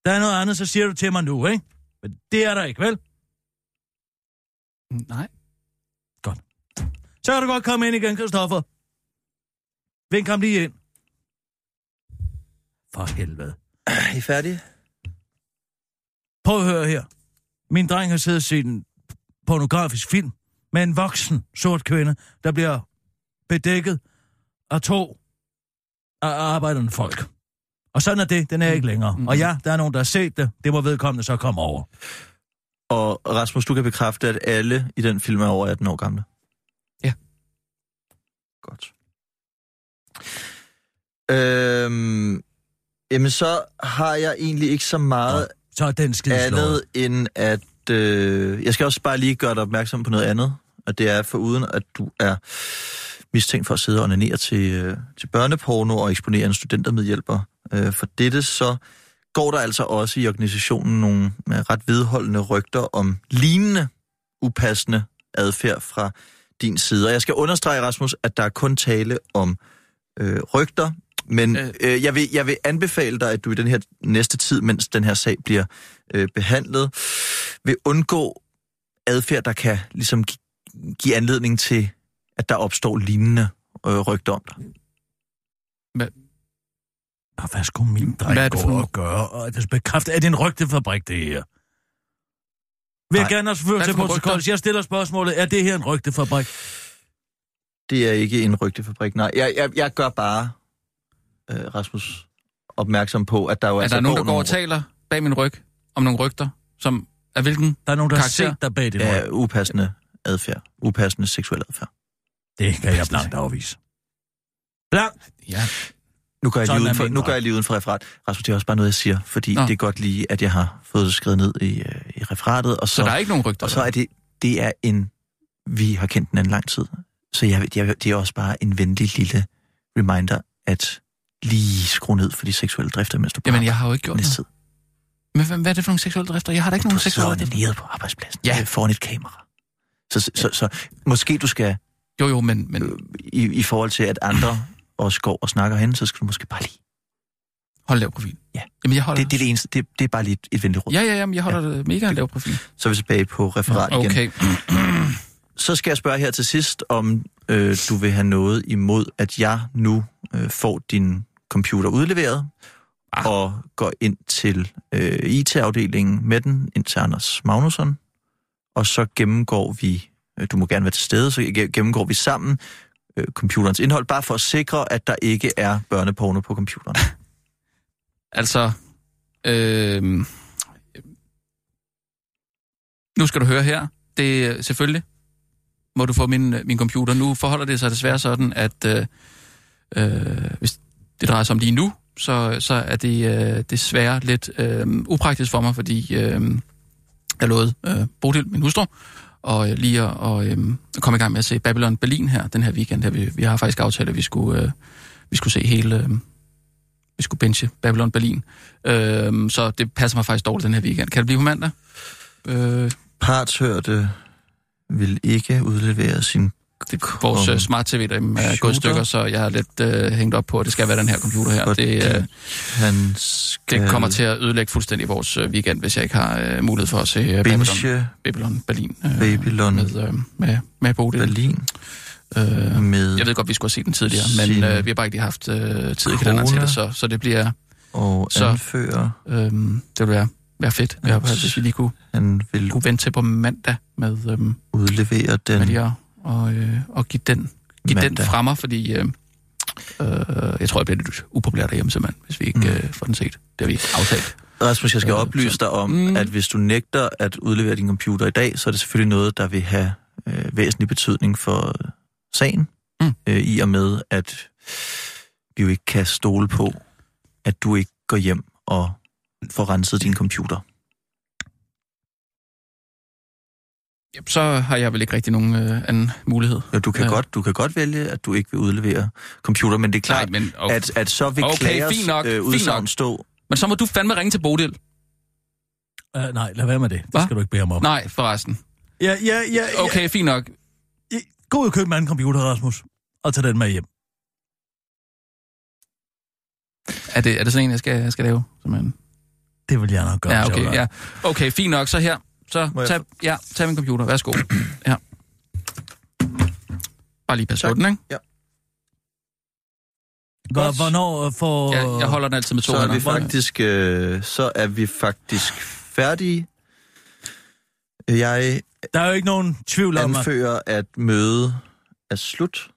Der er noget andet, så siger du til mig nu, ikke? Men det er der ikke, vel? Nej. Så kan du godt komme ind igen, Christoffer. Vink ham lige ind. For helvede. Er I færdige? Prøv at høre her. Min dreng har siddet og set en pornografisk film med en voksen sort kvinde, der bliver bedækket af to af arbejdende folk. Og sådan er det, den er ikke længere. Mm. Og ja, der er nogen, der har set det, det må vedkommende så komme over. Og Rasmus, du kan bekræfte, at alle i den film er over 18 år gamle. Ja. Godt. Øhm, jamen, så har jeg egentlig ikke så meget Så er den andet end at... Øh, jeg skal også bare lige gøre dig opmærksom på noget andet, og det er for uden, at du er mistænkt for at sidde og onanere til, øh, til børneporno og eksponere en studentermedhjælper. Øh, for dette så går der altså også i organisationen nogle øh, ret vedholdende rygter om lignende upassende adfærd fra din side. Og jeg skal understrege, Rasmus, at der er kun tale om øh, rygter, men Øh. øh, jeg, vil, jeg vil anbefale dig, at du i den her næste tid, mens den her sag bliver øh, behandlet, vil undgå adfærd, der kan ligesom gi- give anledning til, at der opstår lignende øh, rygter om dig. Og hvad skulle min dreng Hvad er det gå for nogle- og gøre? Og det bekræfter, er det en rygtefabrik, det her? Vil jeg Nej. gerne også føre Hvad til protokollet. Jeg stiller spørgsmålet, er det her en rygtefabrik? Det er ikke en rygtefabrik, nej. Jeg, jeg, jeg gør bare, øh, Rasmus, opmærksom på, at der jo Er altså der nogen, der går nogle og taler bag min ryg om nogle rygter, som er hvilken? Der er nogen, der Karakter. har set dig bag din ryg. ja, upassende adfærd. Upassende seksuel adfærd. Det kan jeg blankt afvise. Blankt! Ja, Nu går, jeg lige er uden for, nu går jeg lige uden for referat. Rasmus, det er også bare noget, jeg siger, fordi Nå. Det er godt lige, at jeg har fået det skrevet ned i, øh, i referatet. Og så, så, der er ikke nogen rygter. og så er det, det er en, vi har kendt den anden lang tid. Så jeg, jeg, det er også bare en venlig lille reminder, at lige skrue ned for de seksuelle drifter, mens du Jamen, jeg har jo ikke gjort næste tid. Men hvad, hvad er det for nogle seksuelle drifter? Jeg har da ikke Du nogen seksuelle drifter. nede på arbejdspladsen Ja. ja. foran et kamera. Så, så, så, så måske du skal, Jo, jo, men, men øh, i, i forhold til at andre også går og snakker hen, så skal du måske bare lige... hold lav profil. Ja. Jamen, jeg holder... Det, det er det eneste, det, det er bare lige et, et venligt råd. Ja, ja, ja, men jeg holder ja. mega lav profil. Så er vi tilbage på referat igen. Okay. Så skal jeg spørge her til sidst, om øh, du vil have noget imod, at jeg nu øh, får din computer udleveret, Ah. og går ind til øh, IT-afdelingen med den, ind til Anders Magnusson, og så gennemgår vi, øh, du må gerne være til stede, så ge- gennemgår vi sammen øh, computerens indhold, bare for at sikre, at der ikke er børneporno på computeren. Altså, øh, nu skal du høre her. Det er selvfølgelig, må du få min, øh, min computer. Nu forholder det sig desværre sådan, at øh, øh, hvis det drejer sig om lige nu, så, så er det øh, desværre lidt øh, upraktisk for mig, fordi øh, jeg lovede øh, Bodil, min hustru, og øh, lige at og, øh, komme i gang med at se Babylon Berlin her den her weekend. Her, vi, vi har faktisk aftalt, at vi skulle, øh, vi skulle se hele... Øh, vi skulle benche Babylon Berlin. Øh, så det passer mig faktisk dårligt den her weekend. Kan det blive på mandag? Øh, Partshørte vil ikke udlevere sin det, vores uh, smart TV der er gået i stykker, så jeg er lidt uh, hængt op på, at det skal være den her computer her. Det, uh, han skal det kommer til at ødelægge fuldstændig vores uh, weekend, hvis jeg ikke har uh, mulighed for at se uh, Babylon, Babylon Berlin uh, Babylon med, uh, med, med Bodil. Berlin. Uh, med jeg ved godt, vi skulle have set den tidligere, men uh, vi har bare ikke lige haft uh, tid i kalenderen til det, så, så det bliver, og så- anfører, uh, det vil være, være fedt, ja, hvis vi lige kunne, han vil kunne vente til på mandag med, um, udlevere den med lige at, og, øh, og give den, give den mandag. fra mig, fordi øh, øh, jeg tror, jeg bliver lidt upopulær derhjemme simpelthen, hvis vi ikke Mm. øh, får den set. Det har vi aftalt. Rasmus, jeg skal Øh, oplyse dig om, mm. at hvis du nægter at udlevere din computer i dag, så er det selvfølgelig noget, der vil have øh, væsentlig betydning for øh, sagen, Mm. øh, i og med, at vi jo ikke kan stole på, at du ikke går hjem og får renset din computer. Jamen, så har jeg vel ikke rigtig nogen øh, anden mulighed. Ja, du, kan Ja. ja. godt, du kan godt vælge, at du ikke vil udlevere computer, men det er klart, Nej, men, okay. at, at så vil Okay, klagers fint nok, øh, fint udsagn nok. stå. men så må du fandme ringe til Bodil. Uh, nej, lad være med det. Det Hva? skal du ikke bede ham om. Nej, forresten. Ja, ja, ja, ja. Okay, fint nok. Gå ud og køb en anden computer, Rasmus. Og tag den med hjem. Er det, er det sådan en, jeg skal, jeg skal lave? Simpelthen? Det vil jeg nok gøre. Ja, okay, ja. okay, fint nok. Så her. Så Må jeg tag, ja, tag min computer. Værsgo. Ja. Bare lige pas på den, ikke? Hvor, Godt. hvornår øh, får... Jeg, jeg holder den altid med to Så er vi faktisk, øh, så er vi faktisk færdige. Jeg Der er jo ikke nogen tvivl om, at... anfører, at mødet er slut.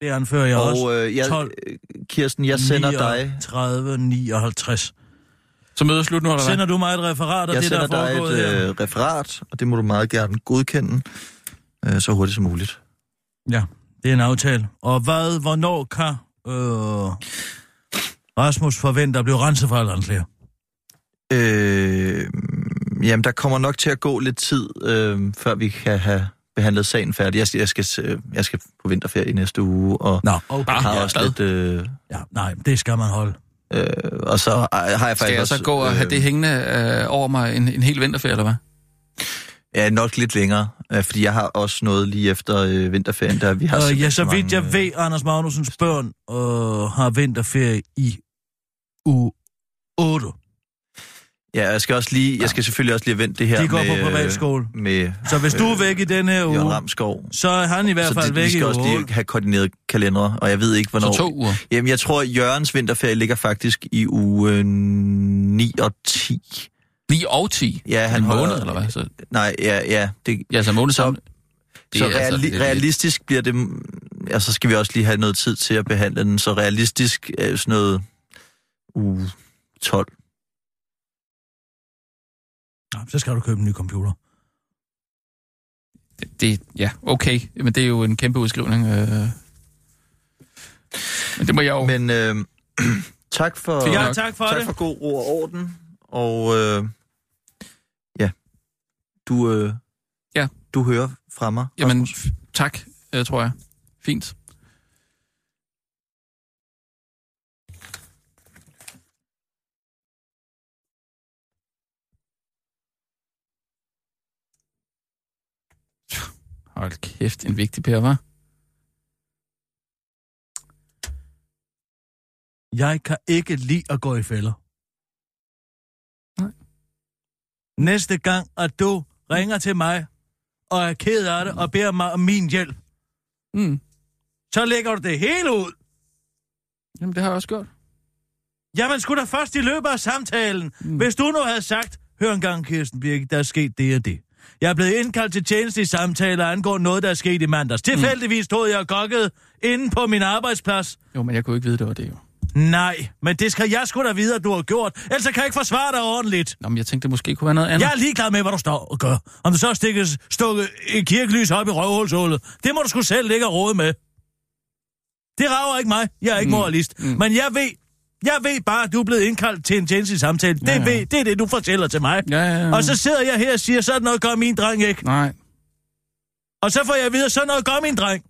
Det anfører jeg også. Og øh, jeg, 12, Kirsten, jeg sender dig... 30, 59. Så møder slut nu, eller? Sender du mig et referat af Jeg det, der sender er dig foregået et her? øh, referat, og det må du meget gerne godkende øh, så hurtigt som muligt. Ja, det er en aftale. Og hvad, hvornår kan øh, Rasmus forvente at blive renset for landlæger? Øh, jamen, der kommer nok til at gå lidt tid, øh, før vi kan have behandlet sagen færdig. Jeg, jeg, skal, øh, jeg skal på vinterferie i næste uge, og Nå, okay. har ja, også lidt... Øh, Ja, nej, det skal man holde. Øh, og så har jeg faktisk Skal jeg også... så gå og have det hængende øh, over mig en, en hel vinterferie, eller hvad? Ja, nok lidt længere, øh, fordi jeg har også noget lige efter øh, vinterferien, der vi har... Og ja, så vidt mange, jeg øh, ved, Anders Magnusens børn øh, har vinterferie i uge 8. Ja, jeg skal også lige... Jeg skal selvfølgelig også lige have vendt det her De går med... på privatskole. Øh, med Så hvis du er væk i den her Jørgen uge, Ramskov. så er han i hvert Så fald det, vi væk i skal uge også 8. lige have koordineret kalendere, og jeg ved ikke, hvornår... Så to uger. Jamen, jeg tror, at Jørgens vinterferie ligger faktisk i uge øh, 9 og 10. 9 og 10? Ja, han en måned, eller hvad? Så, Nej, ja, ja. Det, ja, så måned sammen. Det så altså reali- lidt- realistisk bliver det... Ja, så skal vi også lige have noget tid til at behandle den. Så realistisk er sådan noget uge 12. Nå, Så skal du købe en ny computer. Det, ja, okay. Men det er jo en kæmpe udskrivning. Øh. Men det må jeg jo... Men øh, tak for... Ja, nok. tak for tak det. for god ro og orden. Og øh, ja, du, øh, Ja. du hører fra mig. Jamen, Rasmus. tak, øh, tror jeg. Fint. Hold kæft, en vigtig pære, var. Jeg kan ikke lide at gå i fælder. Nej. Næste gang, at du ringer til mig og er ked af det og beder mig om min hjælp, Mm. så lægger du det hele ud. Jamen, det har jeg også gjort. Jamen, skulle da først i løbet af samtalen, Mm. hvis du nu havde sagt, hør en gang, Kirsten Birgit, der er sket det og det. Jeg er blevet indkaldt til tjenestlige samtaler angående noget, der er sket i mandags. Tilfældigvis stod jeg og gokkede inde på min arbejdsplads. Jo, men jeg kunne ikke vide, det var det jo. Nej, men det skal jeg sgu da vide, at du har gjort. Ellers kan jeg ikke forsvare dig ordentligt. Nå, men jeg tænkte, det måske kunne være noget andet. Jeg er ligeglad med, hvad du står og gør. Om du så stikker stukket et kirkelys op i røvhulshullet, det må du sgu selv ligge og råde med. Det rager ikke mig. Jeg er ikke Mm. mm. moralist. Mm. Mm. Men jeg ved, jeg ved bare, at du er blevet indkaldt til en tjenestelig samtale. Det, Ja, ja. Ved, det er det, du fortæller til mig. Ja, ja, ja. Og så sidder jeg her og siger, sådan noget gør min dreng ikke. Nej. Og så får jeg at vide, sådan noget gør min dreng.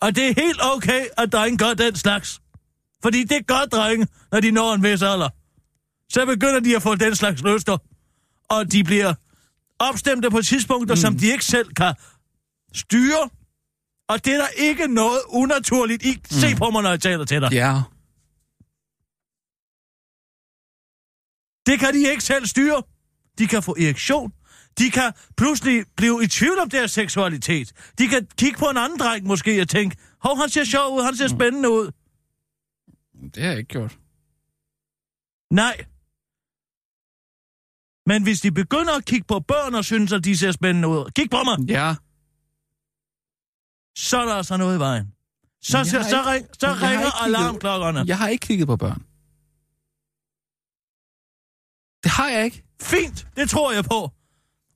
Og det er helt okay, at drengen gør den slags. Fordi det gør drenge, når de når en vis alder. Så begynder de at få den slags lyster. Og de bliver opstemte på tidspunkter, mm. som de ikke selv kan styre. Og det er der ikke noget unaturligt i. Mm. Se på mig, når jeg taler til dig. Ja. Det kan de ikke selv styre. De kan få erektion. De kan pludselig blive i tvivl om deres seksualitet. De kan kigge på en anden dreng måske og tænke, hov, han ser sjov ud, han ser spændende ud. Det har jeg ikke gjort. Nej. Men hvis de begynder at kigge på børn og synes, at de ser spændende ud, kig på mig, Ja. så er der altså noget i vejen. Så, så, så, ring, så ringer ikke alarmklokkerne. Jeg har ikke kigget på børn. Det har jeg ikke. Fint, det tror jeg på.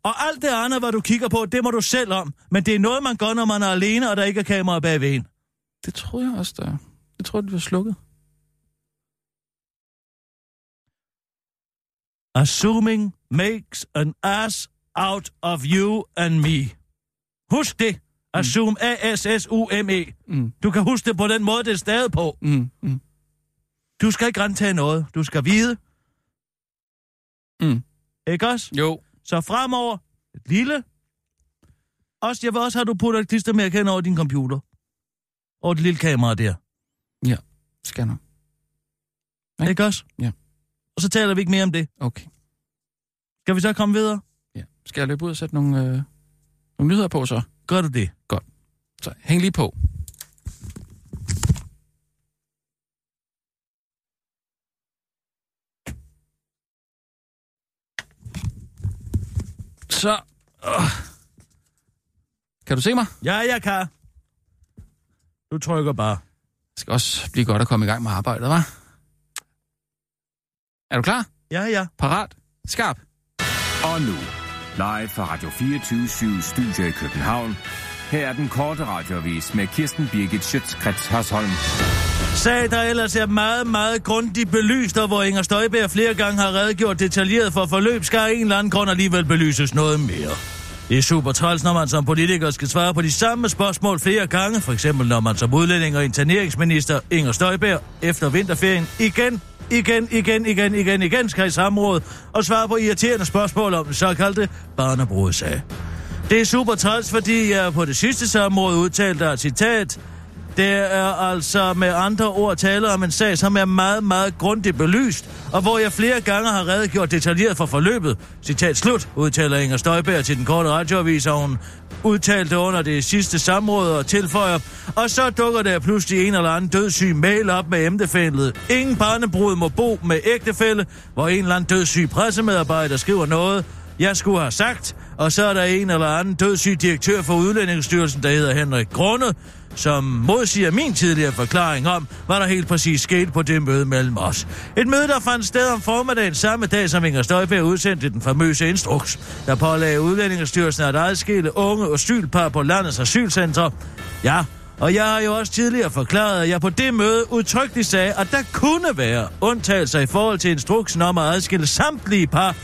Og alt det andet, hvad du kigger på, det må du selv om. Men det er noget, man gør, når man er alene, og der ikke er kamera bagved en. Det troede jeg også, der. Jeg troede, det var slukket. Assuming makes an ass out of you and me. Husk det. Assume, A-S-S-U-M-E. Mm. Du kan huske det på den måde, det er stadig på. Mm. Mm. Du skal ikke rentage noget. Du skal vide. Mm. Ikke også? Jo. Så fremover, et lille. Også, jeg vil også have, at du putter et klistermærke hen over din computer. Og et lille kamera der. Scanner. Ja. Ja. Ikke også? Ja. Og så taler vi ikke mere om det. Okay. Skal vi så komme videre? Ja. Skal jeg løbe ud og sætte nogle, øh, nogle nyheder på så? Gør du det? Så hæng lige på. Så. Øh. Kan du se mig? Ja, jeg kan. Du trykker bare. Det skal også blive godt at komme i gang med arbejdet, hva'? Er du klar? Ja, ja. Parat? Skarp? Og nu, live fra Radio 24 Studio i København. Her er den korte radiovis med Kirsten Birgit Schøtzgrads Hasholm. Sag, der ellers er meget, meget grundigt belyst, og hvor Inger Støjberg flere gange har redegjort detaljeret for forløb, skal af en eller anden grund alligevel belyses noget mere. Det er super træls, når man som politiker skal svare på de samme spørgsmål flere gange, for eksempel når man som udlænding og interneringsminister Inger Støjberg efter vinterferien igen, igen, igen, igen, igen, igen skal i samråd og svare på irriterende spørgsmål om den såkaldte barnebrudssag. Det er super træls, fordi jeg på det sidste samråd udtalte at citat, det er altså med andre ord tale om en sag, som er meget, meget grundigt belyst, og hvor jeg flere gange har redegjort detaljeret for forløbet. Citat slut, udtaler Inger Støjberg til den korte radioavis, og hun udtalte under det sidste samråd og tilføjer, og så dukker der pludselig en eller anden dødssyg mail op med emnefældet. Ingen barnebrud må bo med ægtefælde, hvor en eller anden dødssyg pressemedarbejder skriver noget, jeg skulle have sagt, og så er der en eller anden dødssyg direktør for Udlændingsstyrelsen, der hedder Henrik Grunde, som modsiger min tidligere forklaring om, hvad der helt præcis skete på det møde mellem os. Et møde, der fandt sted om formiddagen samme dag, som Inger Støjberg udsendte den famøse instruks, der pålagde Udlændingsstyrelsen at adskille unge asylpar på landets asylcentre. Ja, og jeg har jo også tidligere forklaret, at jeg på det møde udtrykkeligt sagde, at der kunne være undtagelser i forhold til instruksen om at adskille samtlige par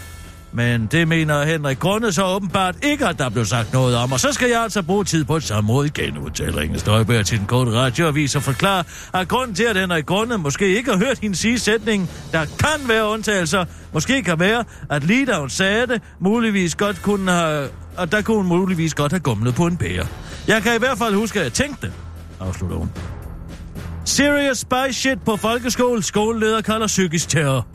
men det mener Henrik Grunde så åbenbart ikke, at der blev sagt noget om. Og så skal jeg altså bruge tid på et samråd igen, udtaler Inge Støjberg til den korte radioavis og forklare, at grunden til, at Henrik Grunde måske ikke har hørt hende sige sætningen, der kan være undtagelser, måske kan være, at lige da hun sagde det, muligvis godt kunne have, at der kunne hun muligvis godt have gumlet på en bære. Jeg kan i hvert fald huske, at jeg tænkte afslutter hun. Serious spy shit på folkeskole. Skoleleder kalder psykisk terror.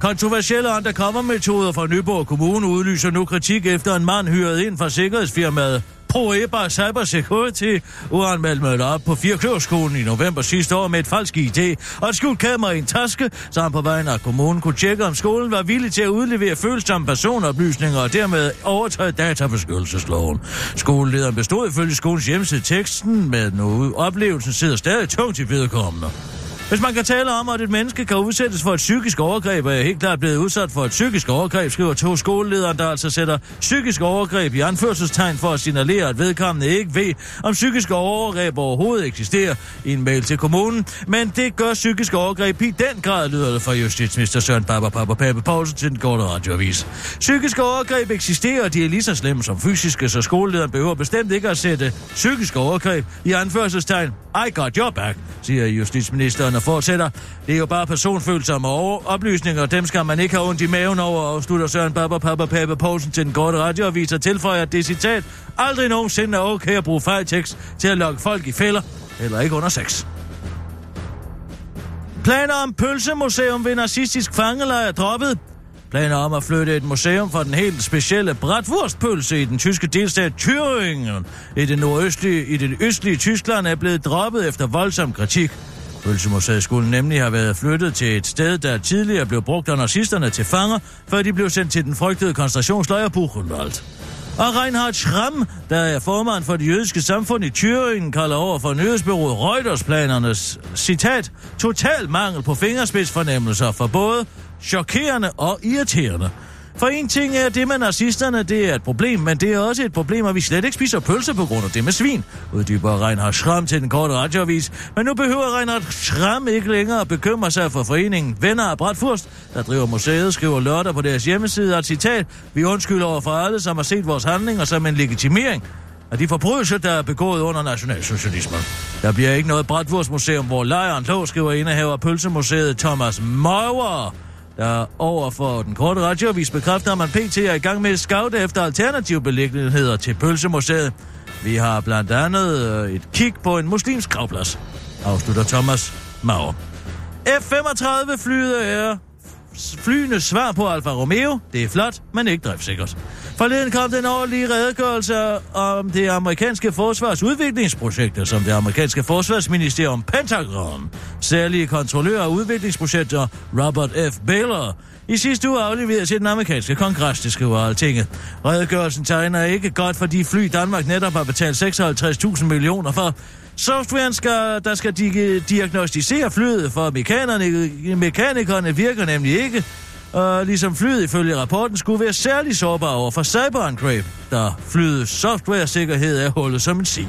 Kontroversielle undercover-metoder fra Nyborg Kommune udlyser nu kritik efter en mand hyret ind fra sikkerhedsfirmaet Proeba Cyber Security uanmeldt mødte op på Firkløvskolen i november sidste år med et falsk ID og et skjult kamera i en taske, så han på vejen af kommunen kunne tjekke, om skolen var villig til at udlevere følsomme personoplysninger og dermed overtræde databeskyttelsesloven. Skolelederen bestod ifølge skolens hjemmeside teksten, med nu oplevelsen sidder stadig tungt i vedkommende. Hvis man kan tale om, at et menneske kan udsættes for et psykisk overgreb, er jeg helt klart blevet udsat for et psykisk overgreb, skriver to skoleledere, der altså sætter psykisk overgreb i anførselstegn for at signalere, at vedkommende ikke ved, om psykisk overgreb overhovedet eksisterer i en mail til kommunen. Men det gør psykisk overgreb i den grad, lyder det fra justitsminister Søren Papa Papa Pape Poulsen til den korte radioavis. Psykiske overgreb eksisterer, og de er lige så slemme som fysiske, så skolelederen behøver bestemt ikke at sætte psykisk overgreb i anførselstegn. I got your back, siger justitsministeren han fortsætter. Det er jo bare personfølsomme over oplysninger, dem skal man ikke have ondt i maven over, afslutter Søren Baba Papa Pape Poulsen til den korte radioavis og tilføjer, at det citat aldrig nogensinde er okay at bruge fejltekst til at lokke folk i fælder, eller ikke under sex. Planer om pølsemuseum ved nazistisk fangelejr er droppet. Planer om at flytte et museum for den helt specielle bratwurstpølse i den tyske delstat Thüringen i det nordøstlige, i det østlige Tyskland er blevet droppet efter voldsom kritik. Pølsemuseet skulle nemlig have været flyttet til et sted, der tidligere blev brugt af nazisterne til fanger, før de blev sendt til den frygtede koncentrationslejr Buchenwald. Og Reinhard Schramm, der er formand for det jødiske samfund i Thüringen, kalder over for nyhedsbyrået Reuters-planernes, citat, total mangel på fingerspidsfornemmelser for både chokerende og irriterende. For en ting er det med nazisterne, det er et problem, men det er også et problem, at vi slet ikke spiser pølse på grund af det med svin, uddyber Reinhard Schramm til den korte radioavis. Men nu behøver Reinhard Schramm ikke længere at bekymre sig for foreningen Venner af Bratfurst, der driver museet, skriver lørdag på deres hjemmeside, og citat, vi undskylder over for alle, som har set vores handlinger som en legitimering af de forbrydelser, der er begået under nationalsocialismen. Der bliver ikke noget Bratwurstmuseum, hvor lejren lå, skriver indehaver af Pølsemuseet Thomas Mauer der over for den korte radioavis bekræfter, at man pt. er i gang med at scoute efter alternative beliggenheder til Pølsemuseet. Vi har blandt andet øh, et kig på en muslimsk gravplads, afslutter Thomas Mauer. F-35-flyet er flyenes svar på Alfa Romeo. Det er flot, men ikke driftsikkert. Forleden kom den årlige redegørelse om det amerikanske forsvars udviklingsprojekter, som det amerikanske forsvarsministerium Pentagon, særlige kontrollør af udviklingsprojekter Robert F. Baylor, i sidste uge afleveret til den amerikanske kongres, det skriver Altinget. Redegørelsen tegner ikke godt for de fly, Danmark netop har betalt 56.000 millioner for. Softwaren, skal, der skal di- diagnostisere flyet, for mekanikerne, mekanikerne virker nemlig ikke. Og ligesom flyet ifølge rapporten skulle være særlig sårbar over for cyberangreb, da flyets softwaresikkerhed er hullet som en sig.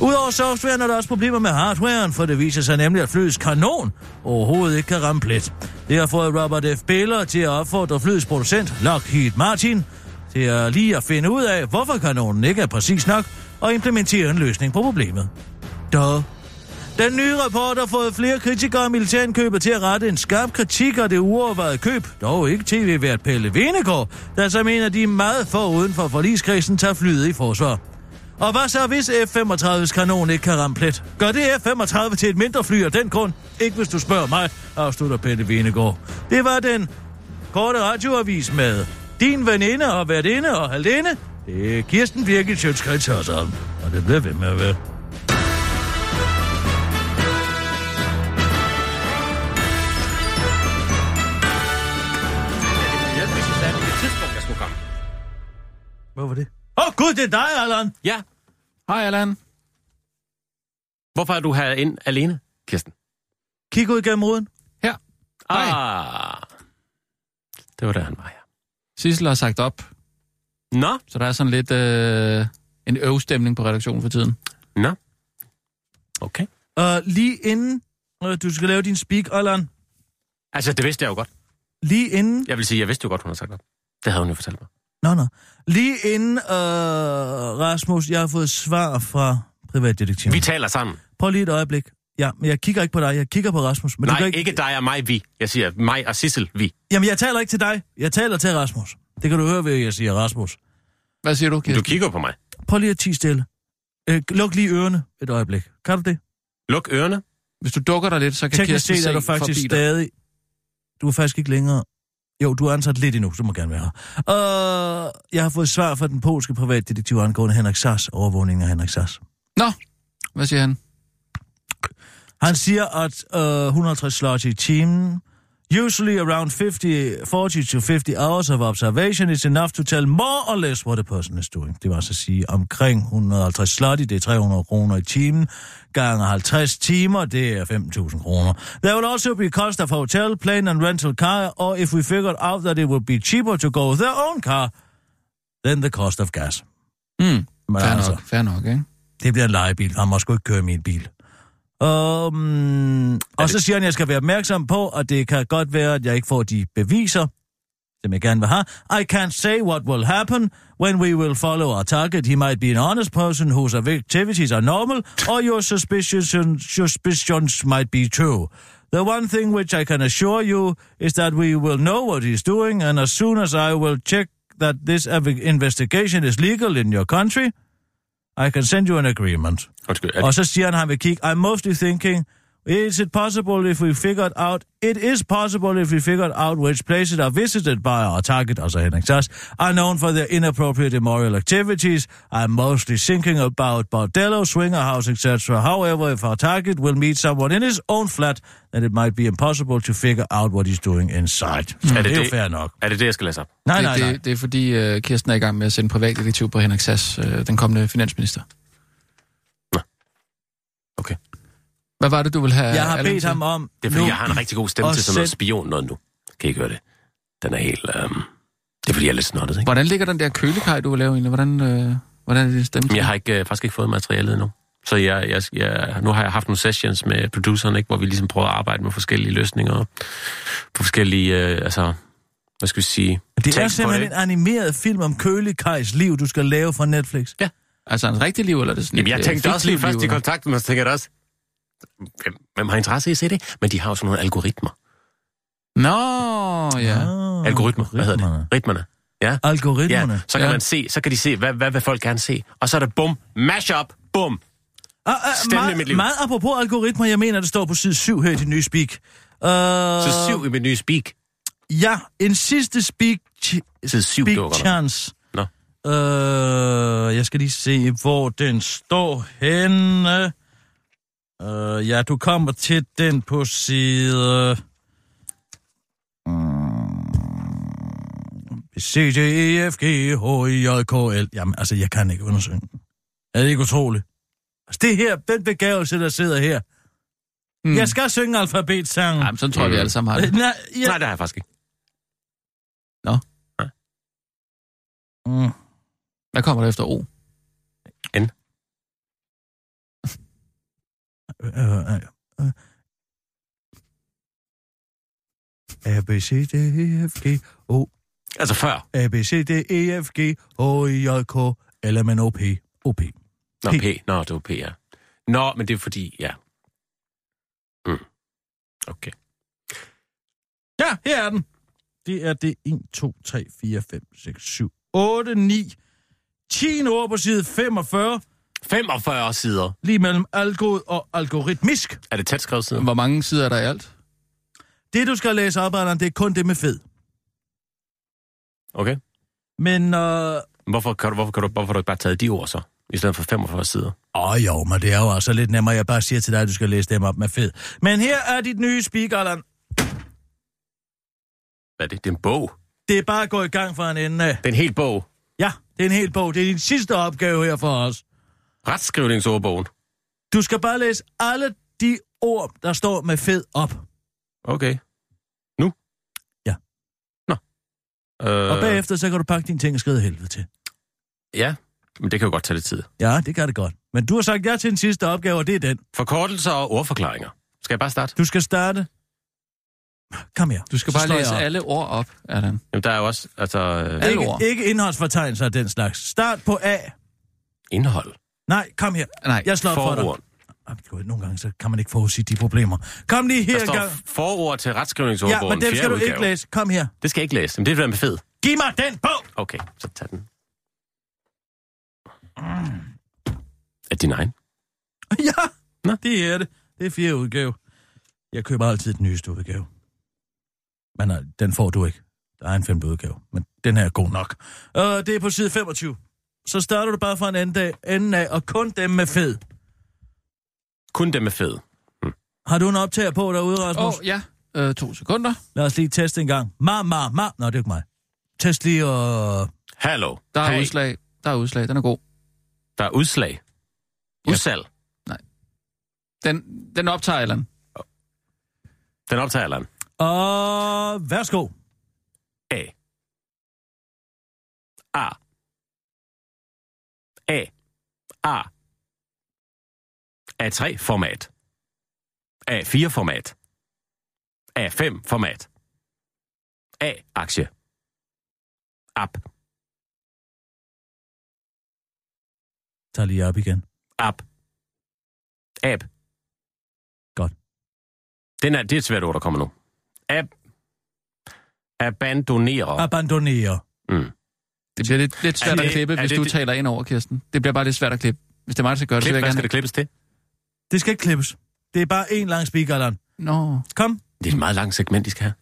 Udover softwaren er der også problemer med hardwaren, for det viser sig nemlig, at flyets kanon overhovedet ikke kan ramme plet. Det har fået Robert F. Baylor til at opfordre flyets producent, Lockheed Martin, til at lige at finde ud af, hvorfor kanonen ikke er præcis nok, og implementere en løsning på problemet. Duh. Den nye rapport har fået flere kritikere af militærindkøbet til at rette en skarp kritik af det uovervejede køb, dog ikke tv-vært Pelle Venegård, der som en af de meget få uden for forligskredsen tager flyet i forsvar. Og hvad så, hvis F-35's kanon ikke kan ramme plet? Gør det F-35 til et mindre fly af den grund? Ikke hvis du spørger mig, afslutter Pelle Venegård. Det var den korte radioavis med din veninde og værtinde og halvinde. Det er Kirsten Birgit Sjøtskrets og det bliver ved med at være. Hvad var det? Åh oh, gud, det er dig, Allan! Ja. Hej, Allan. Hvorfor er du her ind alene, Kirsten? Kig ud gennem ruden. Her. Hej. Ah. Det var der, han var her. Sissel har sagt op, Nå, så der er sådan lidt øh, en øvstemning på redaktionen for tiden. nå. Okay. Uh, lige inden uh, du skal lave din speak, Allan, Altså, det vidste jeg jo godt. lige inden... Jeg vil sige, jeg vidste jo godt, hun har sagt op. Det havde hun jo fortalt mig. Nå, nå. Lige inden, uh, Rasmus, jeg har fået svar fra privatdetektiven. Vi taler sammen. Prøv lige et øjeblik. Ja, men jeg kigger ikke på dig, jeg kigger på Rasmus. Men du Nej, kan ikke... ikke dig og mig, vi. Jeg siger mig og Sissel, vi. Jamen, jeg taler ikke til dig. Jeg taler til Rasmus. Det kan du høre ved, at jeg siger Rasmus. Hvad siger du, Du Kirsten? kigger på mig. Prøv lige at tige stille. Øh, luk lige ørerne et øjeblik. Kan du det? Luk ørerne. Hvis du dukker dig lidt, så kan Teknisk Kirsten set se er du faktisk forbi dig. stadig... Du er faktisk ikke længere... Jo, du er ansat lidt endnu, så må gerne være her. Uh, jeg har fået svar fra den polske privatdetektiv angående Henrik Sass, overvågningen af Henrik Sass. Nå, hvad siger han? Han siger, at uh, 150 slots i timen, usually around 50, 40 to 50 hours of observation is enough to tell more or less what a person is doing. Det var altså at sige, omkring 150 slot det er 300 kroner i timen, gange 50 timer, det er 5.000 kroner. There will also be cost of hotel, plane and rental car, or if we figured out that it would be cheaper to go with their own car, then the cost of gas. Mm, Men fair altså, nok, fair nok, ikke? det bliver en lejebil. Han må sgu ikke køre min bil. Um, og så siger han, at jeg skal være opmærksom på, at det kan godt være, at jeg ikke får de beviser, som jeg gerne vil have. I can't say what will happen when we will follow our target. He might be an honest person whose activities are normal, or your suspicions, suspicions might be true. The one thing which I can assure you is that we will know what he's doing, and as soon as I will check that this investigation is legal in your country, I can send you an agreement. Undskyld. Er Og så siger han, han vil kigge. I'm mostly thinking, is it possible if we figured out, it is possible if we figured out which places are visited by our target, altså Henrik Sass, are known for their inappropriate immoral activities. I'm mostly thinking about bordello, swinger house, etc. However, if our target will meet someone in his own flat, then it might be impossible to figure out what he's doing inside. Er det det er jo det? fair nok. Er det det, jeg skal læse op? Nej, nej, det, nej. Det, det er fordi, uh, Kirsten er i gang med at sende privatdetektiv på Henrik Sass, uh, den kommende finansminister. Okay. Hvad var det, du ville have Jeg har bedt til? ham om... Det er fordi, nu- jeg har en rigtig god stemme og til sådan noget sæt- spion noget nu. Kan I ikke høre det? Den er helt... Øhm... Det er fordi, jeg er lidt snottet, ikke? Hvordan ligger den der kølekaj, du vil lave egentlig? Hvordan, øh, hvordan er det stemme? Men jeg har ikke, øh, faktisk ikke fået materialet endnu. Så jeg, jeg, jeg, nu har jeg haft nogle sessions med produceren, ikke, hvor vi ligesom prøver at arbejde med forskellige løsninger. På forskellige, øh, altså, hvad skal vi sige? Det er simpelthen det, en animeret film om Kølig Kajs liv, du skal lave fra Netflix. Altså hans rigtige liv, eller er det sådan Jamen, et, jeg øh, tænkte også lige først i liv, eller? kontakt med mig, så tænkte jeg også, hvem, hvem har interesse i at se det? Men de har jo sådan nogle algoritmer. Nå, ja. Algoritmer, hvad hedder det? Ritmerne. Ja. Algoritmerne. Ja, så kan Ja. man se, så kan de se, hvad, hvad vil folk gerne se. Og så er det bum, mash up, bum. Ah, ah, Stemmen i meget, mit liv. meget apropos algoritmer, jeg mener, det står på side 7 her i din nye speak. Uh, Så syv i mit nye speak. Ja, en sidste speak, Side syv, speak chance. Nå. Uh, jeg skal lige se, hvor den står henne. Uh, ja, du kommer til den på side... Mm, C, D, E, F, G, H, I, J, K, L. Jamen, altså, jeg kan ikke undersøge. Er det ikke utroligt? Altså, Det her, den begævelse, der sidder her. Mm. Jeg skal synge alfabetsangen. Jamen, sådan tror jeg, vi alle sammen har det. Nej, ja. Nej, det har jeg faktisk ikke. Mm. Hvad kommer der efter O? Øh, øh, øh. A, B, C, D, E, F, G, O, Altså før. A, B, C, D, E, F, G, H, I, J, K, L, M, N, O, P, O, P. Nå, P. P. Nå, det var P, ja. Nå, men det er fordi, ja. Mm. Okay. Ja, her er den. Det er det 1, 2, 3, 4, 5, 6, 7, 8, 9, 10 ord på side 45, 45 sider. lige mellem algod og algoritmisk. Er det tæt skrevet sider? Hvor mange sider er der i alt? Det, du skal læse op, Allan, det er kun det med fed. Okay. Men, øh, Hvorfor kan, du, hvorfor, kan du, hvorfor har du ikke bare taget de ord så? I stedet for 45 sider. Åh jo, men det er jo altså lidt nemmere. Jeg bare siger til dig, at du skal læse dem op med fed. Men her er dit nye speak, Allan. Hvad er det? Det er en bog. Det er bare at gå i gang fra en ende. Det er en hel bog. Ja, det er en hel bog. Det er din sidste opgave her for os. Retskrivningsordbogen. Du skal bare læse alle de ord, der står med fed op. Okay. Nu? Ja. Nå. Øh, Og bagefter, så kan du pakke dine ting og skride helvede til. Ja, men det kan jo godt tage lidt tid. Ja, det kan det godt. Men du har sagt ja til den sidste opgave, og det er den. Forkortelser og ordforklaringer. Skal jeg bare starte? Du skal starte. Kom her. Du skal Så bare læse op. alle ord op, Allan. Jamen, der er jo også altså, Alle Ikke, ord. ikke indholdsfortegnelser af den slags. Start på A. indhold. Nej, kom her. Nej, Jeg slår op for dig. Forord. Gud, Nogle gange så kan man ikke forudsige de problemer. Kom lige her Der står gang. forord til Ja, retskrivningsordbogen. men den skal du udgave. ikke læse. Kom her. Det skal jeg ikke læse. Men det er det med fed. Giv mig den bog! Okay, så tag den. Er din egen? Ja, Nå. det er det. Det er fjerde udgave. Jeg køber altid den nyeste udgave. Men nej, den får du ikke. Der er en femte udgave, men den her er god nok. Uh, det er på side 25. Så starter du bare fra en ende af, enden af og kun dem med fed. Kun dem med fed. Har du en optager på derude, Åh, Rasmus? oh, ja. Øh, to sekunder. Lad os lige teste en gang. Ma, ma, ma. Nå, det er ikke mig. Test lige og... Hallo. Der er hey. udslag. Der er udslag. Den er god. Der er udslag. Ja. Udsalg. Den, den optager, Allan. Den optager Allan. Og værsgo. A. A. A. A. A3-format. A4-format. A5-format. A-aktie. App. Tag lige op igen. App. App. Godt. Den er, det er et svært ord, der kommer nu. App. Abandonere. Abandonere. Mm. Det bliver lidt, lidt svært det- at klippe, hvis det du det- taler ind over, Kirsten. Det bliver bare lidt svært at klippe. Hvis det er mig, der skal gøre det, så vil jeg gerne... skal det klippes til? Det skal ikke klippes. Det er bare en lang speaker. Nå. Kom, Det er et meget langt segment, de skal have.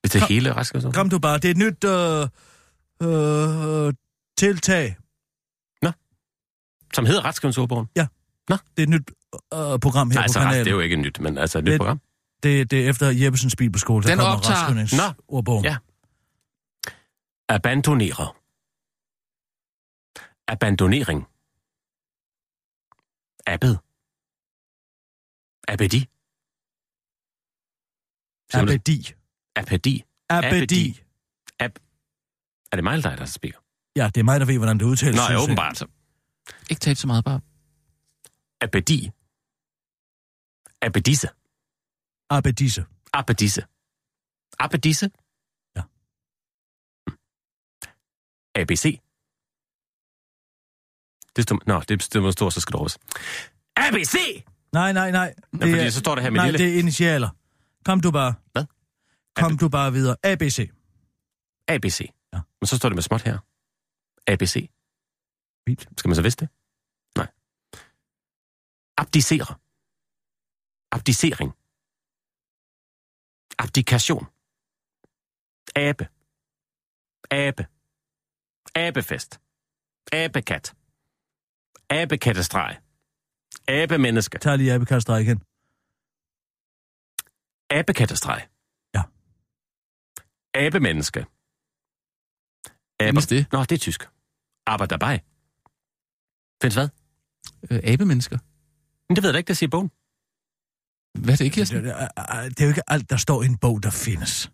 Hvis det er Kom. hele rask kom du bare. Det er et nyt øh, øh, tiltag. Som hedder Retskrivningsordbogen. Det er et nyt øh, program her Nej, på altså, kanalen. det er jo ikke nyt, men altså et nyt Det- program. Det, det er efter Jeppesens Bibelskole, der Den kommer optager- retskrivningsordbogen. Ja. Abandonere. Abandonering. Abbed. Abedi. Abedi. Abedi. Abedi. Ab... Er det mig eller dig, der speaker? Ja, det er mig, der ved, hvordan det udtales. Synes ja, jeg. åbenbart. Ikke tale så meget, bare... Abedi. Abedisse. Abedisse. Abedisse. Abedisse? Ja. ABC. Det står... Nå, det, det må stå, så skal det. ABC! Nej, nej, nej. Nå, fordi så står det her med nej, lille. det er initialer. Kom du bare. Hvad? Kom du bare videre. ABC. ABC. Ja. Men så står det med småt her. ABC. Fint. Skal man så vidste det? Nej. Abdicere. Abdicering. Abdikation. Abe. Abe. Abefest. Abekat. Abekattestreg. Abemenneske. Tag lige abekastræk igen. Abekattestreg. Ja. Abemenneske. Aber... Findes det? Nå, det er tysk. Aber dabei. Findes hvad? Øh, abemennesker. Men det ved jeg da ikke, der siger bogen. Hvad er det, Kirsten? Det, det, det er jo ikke alt, der står i en bog, der findes.